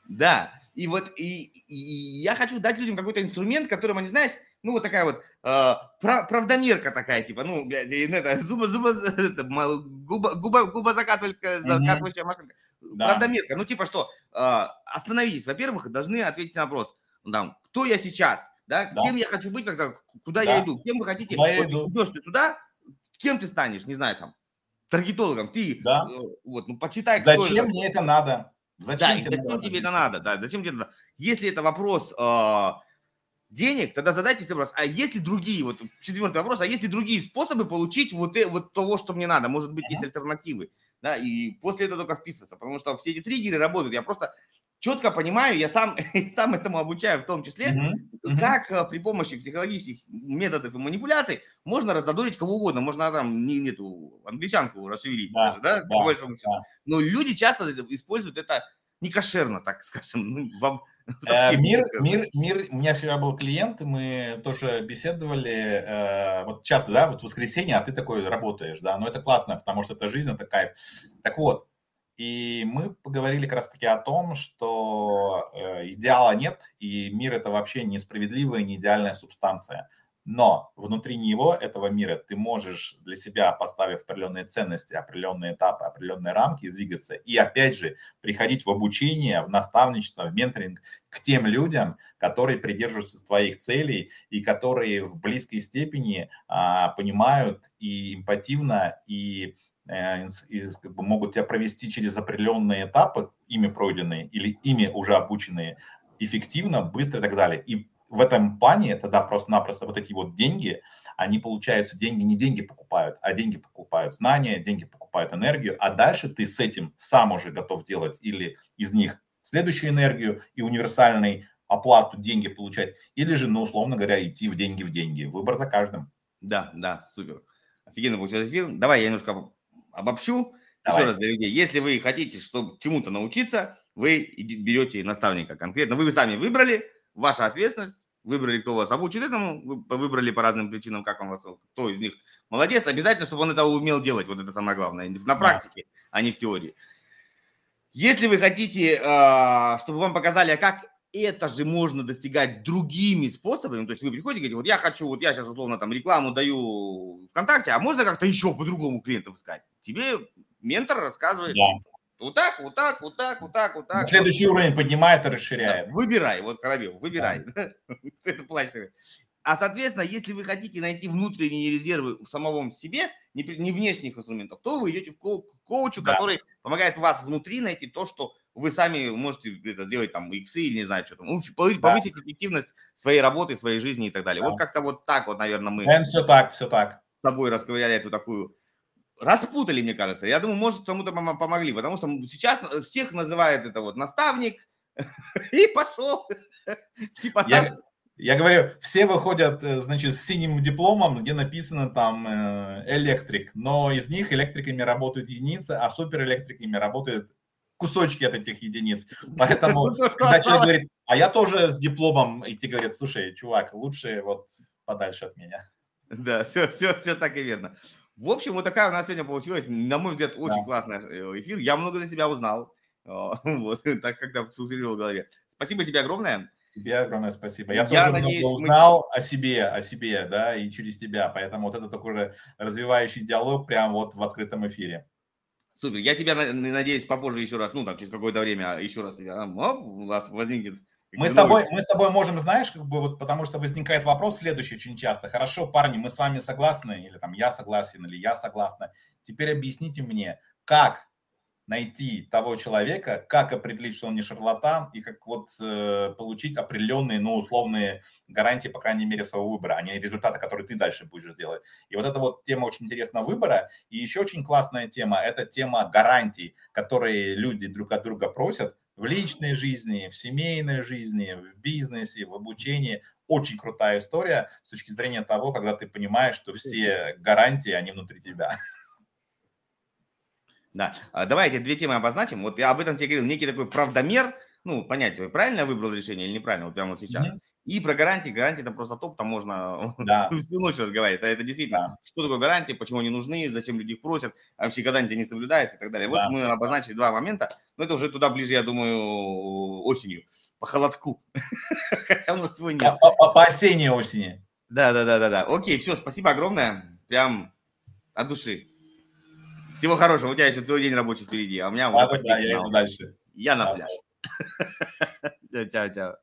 Да, и вот и, и я хочу дать людям какой-то инструмент, которым они, знаешь, ну вот такая вот э, прав, правдомерка такая, типа, ну, блядь, ну, это, зуба, зуба, это, губа, губа, губа закатывающая, закатывающая машинка. Да. Правдомерка, ну типа что, э, остановитесь, во-первых, должны ответить на вопрос, там, кто я сейчас, да, да. кем я хочу быть, как, куда да. я иду, кем вы хотите, куда вот, идешь ты сюда, кем ты станешь, не знаю, там, таргетологом, ты, да. э, вот, ну, почитай. Зачем мне это надо? Зачем, да, тебе, зачем тебе это надо? Да, зачем тебе это надо? Если это вопрос э, денег, тогда задайте себе вопрос, а есть ли другие, вот четвертый вопрос, а есть ли другие способы получить вот, э, вот того, что мне надо? Может быть, есть альтернативы? Да, и после этого только вписываться, потому что все эти триггеры работают. Я просто четко понимаю, я сам, сам этому обучаю в том числе, mm-hmm. как mm-hmm. при помощи психологических методов и манипуляций можно раздодорить кого угодно. Можно там не, нету англичанку расшевелить да, даже, да, да, по большому счету. Да. Но люди часто используют это некошерно, так скажем. Ну, вам, э, мир, мир, мир, у меня вчера был клиент, мы тоже беседовали, э, вот часто, да, вот в воскресенье, а ты такой работаешь, да, но это классно, потому что это жизнь, это кайф. Так вот, и мы поговорили как раз-таки о том, что э, идеала нет, и мир это вообще несправедливая, не идеальная субстанция. Но внутри него, этого мира, ты можешь для себя, поставив определенные ценности, определенные этапы, определенные рамки, двигаться. И опять же, приходить в обучение, в наставничество, в менторинг к тем людям, которые придерживаются твоих целей и которые в близкой степени а, понимают и эмпативно, и и как бы, могут тебя провести через определенные этапы, ими пройденные или ими уже обученные, эффективно, быстро и так далее. И в этом плане тогда просто-напросто вот эти вот деньги, они получаются, деньги не деньги покупают, а деньги покупают знания, деньги покупают энергию, а дальше ты с этим сам уже готов делать или из них следующую энергию и универсальный оплату, деньги получать, или же, ну, условно говоря, идти в деньги в деньги. Выбор за каждым. Да, да, супер. Офигенно получается эфир. Давай я немножко обобщу Давай. еще раз для людей. Если вы хотите чтобы чему-то научиться, вы берете наставника конкретно. Вы сами выбрали, ваша ответственность, выбрали, кто вас обучит этому, вы выбрали по разным причинам, как он вас, кто из них молодец. Обязательно, чтобы он это умел делать, вот это самое главное, на практике, да. а не в теории. Если вы хотите, а, чтобы вам показали, а как это же можно достигать другими способами. То есть вы приходите и говорите, вот я хочу, вот я сейчас условно там рекламу даю ВКонтакте, а можно как-то еще по-другому клиентов искать? Тебе ментор рассказывает, да. вот так, вот так, вот так, вот так, вот так. Следующий вот. уровень поднимает и расширяет. Да, выбирай, вот Коробел, выбирай. Да. это плачет. А, соответственно, если вы хотите найти внутренние резервы в самом себе, не, не внешних инструментов, то вы идете в ко- коучу, да. который помогает вас внутри найти то, что вы сами можете это сделать там иксы или не знаю, что там, ну, повысить да. эффективность своей работы, своей жизни и так далее. Да. Вот как-то вот так вот, наверное, мы... Это все так, все так. С тобой расковыряли эту такую... Распутали, мне кажется. Я думаю, может, кому-то помогли, потому что сейчас всех называют это вот наставник, и пошел. типа я, я говорю, все выходят, э, значит, с синим дипломом, где написано там э, электрик, но из них электриками работают единицы, а суперэлектриками работают кусочки от этих единиц. Поэтому, когда человек говорит, а я тоже с дипломом, и ты говорит, слушай, чувак, лучше вот подальше от меня. Да, все, все, все так и верно. В общем, вот такая у нас сегодня получилась, на мой взгляд, очень да. классный э, эфир. Я много для себя узнал. Вот, так когда сфокусировал в голове. спасибо тебе огромное. Тебе огромное спасибо. Я, Я тоже надеюсь, много узнал мы... о себе, о себе, да, и через тебя. Поэтому вот это такой развивающий диалог прямо вот в открытом эфире. Супер. Я тебя, надеюсь, попозже еще раз, ну, там, через какое-то время еще раз тебя, оп, у вас возникнет мы с, тобой, мы с тобой можем, знаешь, как бы вот потому что возникает вопрос следующий очень часто. Хорошо, парни, мы с вами согласны, или там я согласен, или я согласна. Теперь объясните мне, как найти того человека, как определить, что он не шарлатан, и как вот э, получить определенные, ну, условные гарантии, по крайней мере, своего выбора, а не результаты, которые ты дальше будешь делать. И вот эта вот тема очень интересного выбора. И еще очень классная тема – это тема гарантий, которые люди друг от друга просят в личной жизни, в семейной жизни, в бизнесе, в обучении. Очень крутая история с точки зрения того, когда ты понимаешь, что все гарантии, они внутри тебя. Да. А, давайте две темы обозначим. Вот я об этом тебе говорил, некий такой правдомер, ну, понять, правильно выбрал решение или неправильно, вот прямо вот сейчас. Mm-hmm. И про гарантии. Гарантии это просто топ, там можно да. всю ночь разговаривать. Это действительно, да. что такое гарантии, почему они нужны, зачем люди их просят, а вообще гарантии не соблюдаются и так далее. Да. Вот мы обозначили два момента, но это уже туда ближе, я думаю, осенью, по холодку. Хотя у нас его нет. По, по, по осенней осени. Да, да, да, да, да. Окей, все, спасибо огромное. Прям от души. Всего хорошего. У тебя еще целый день рабочий впереди, а у меня... А, вот, да, я иду дальше. Я на пляж. Чао, чао.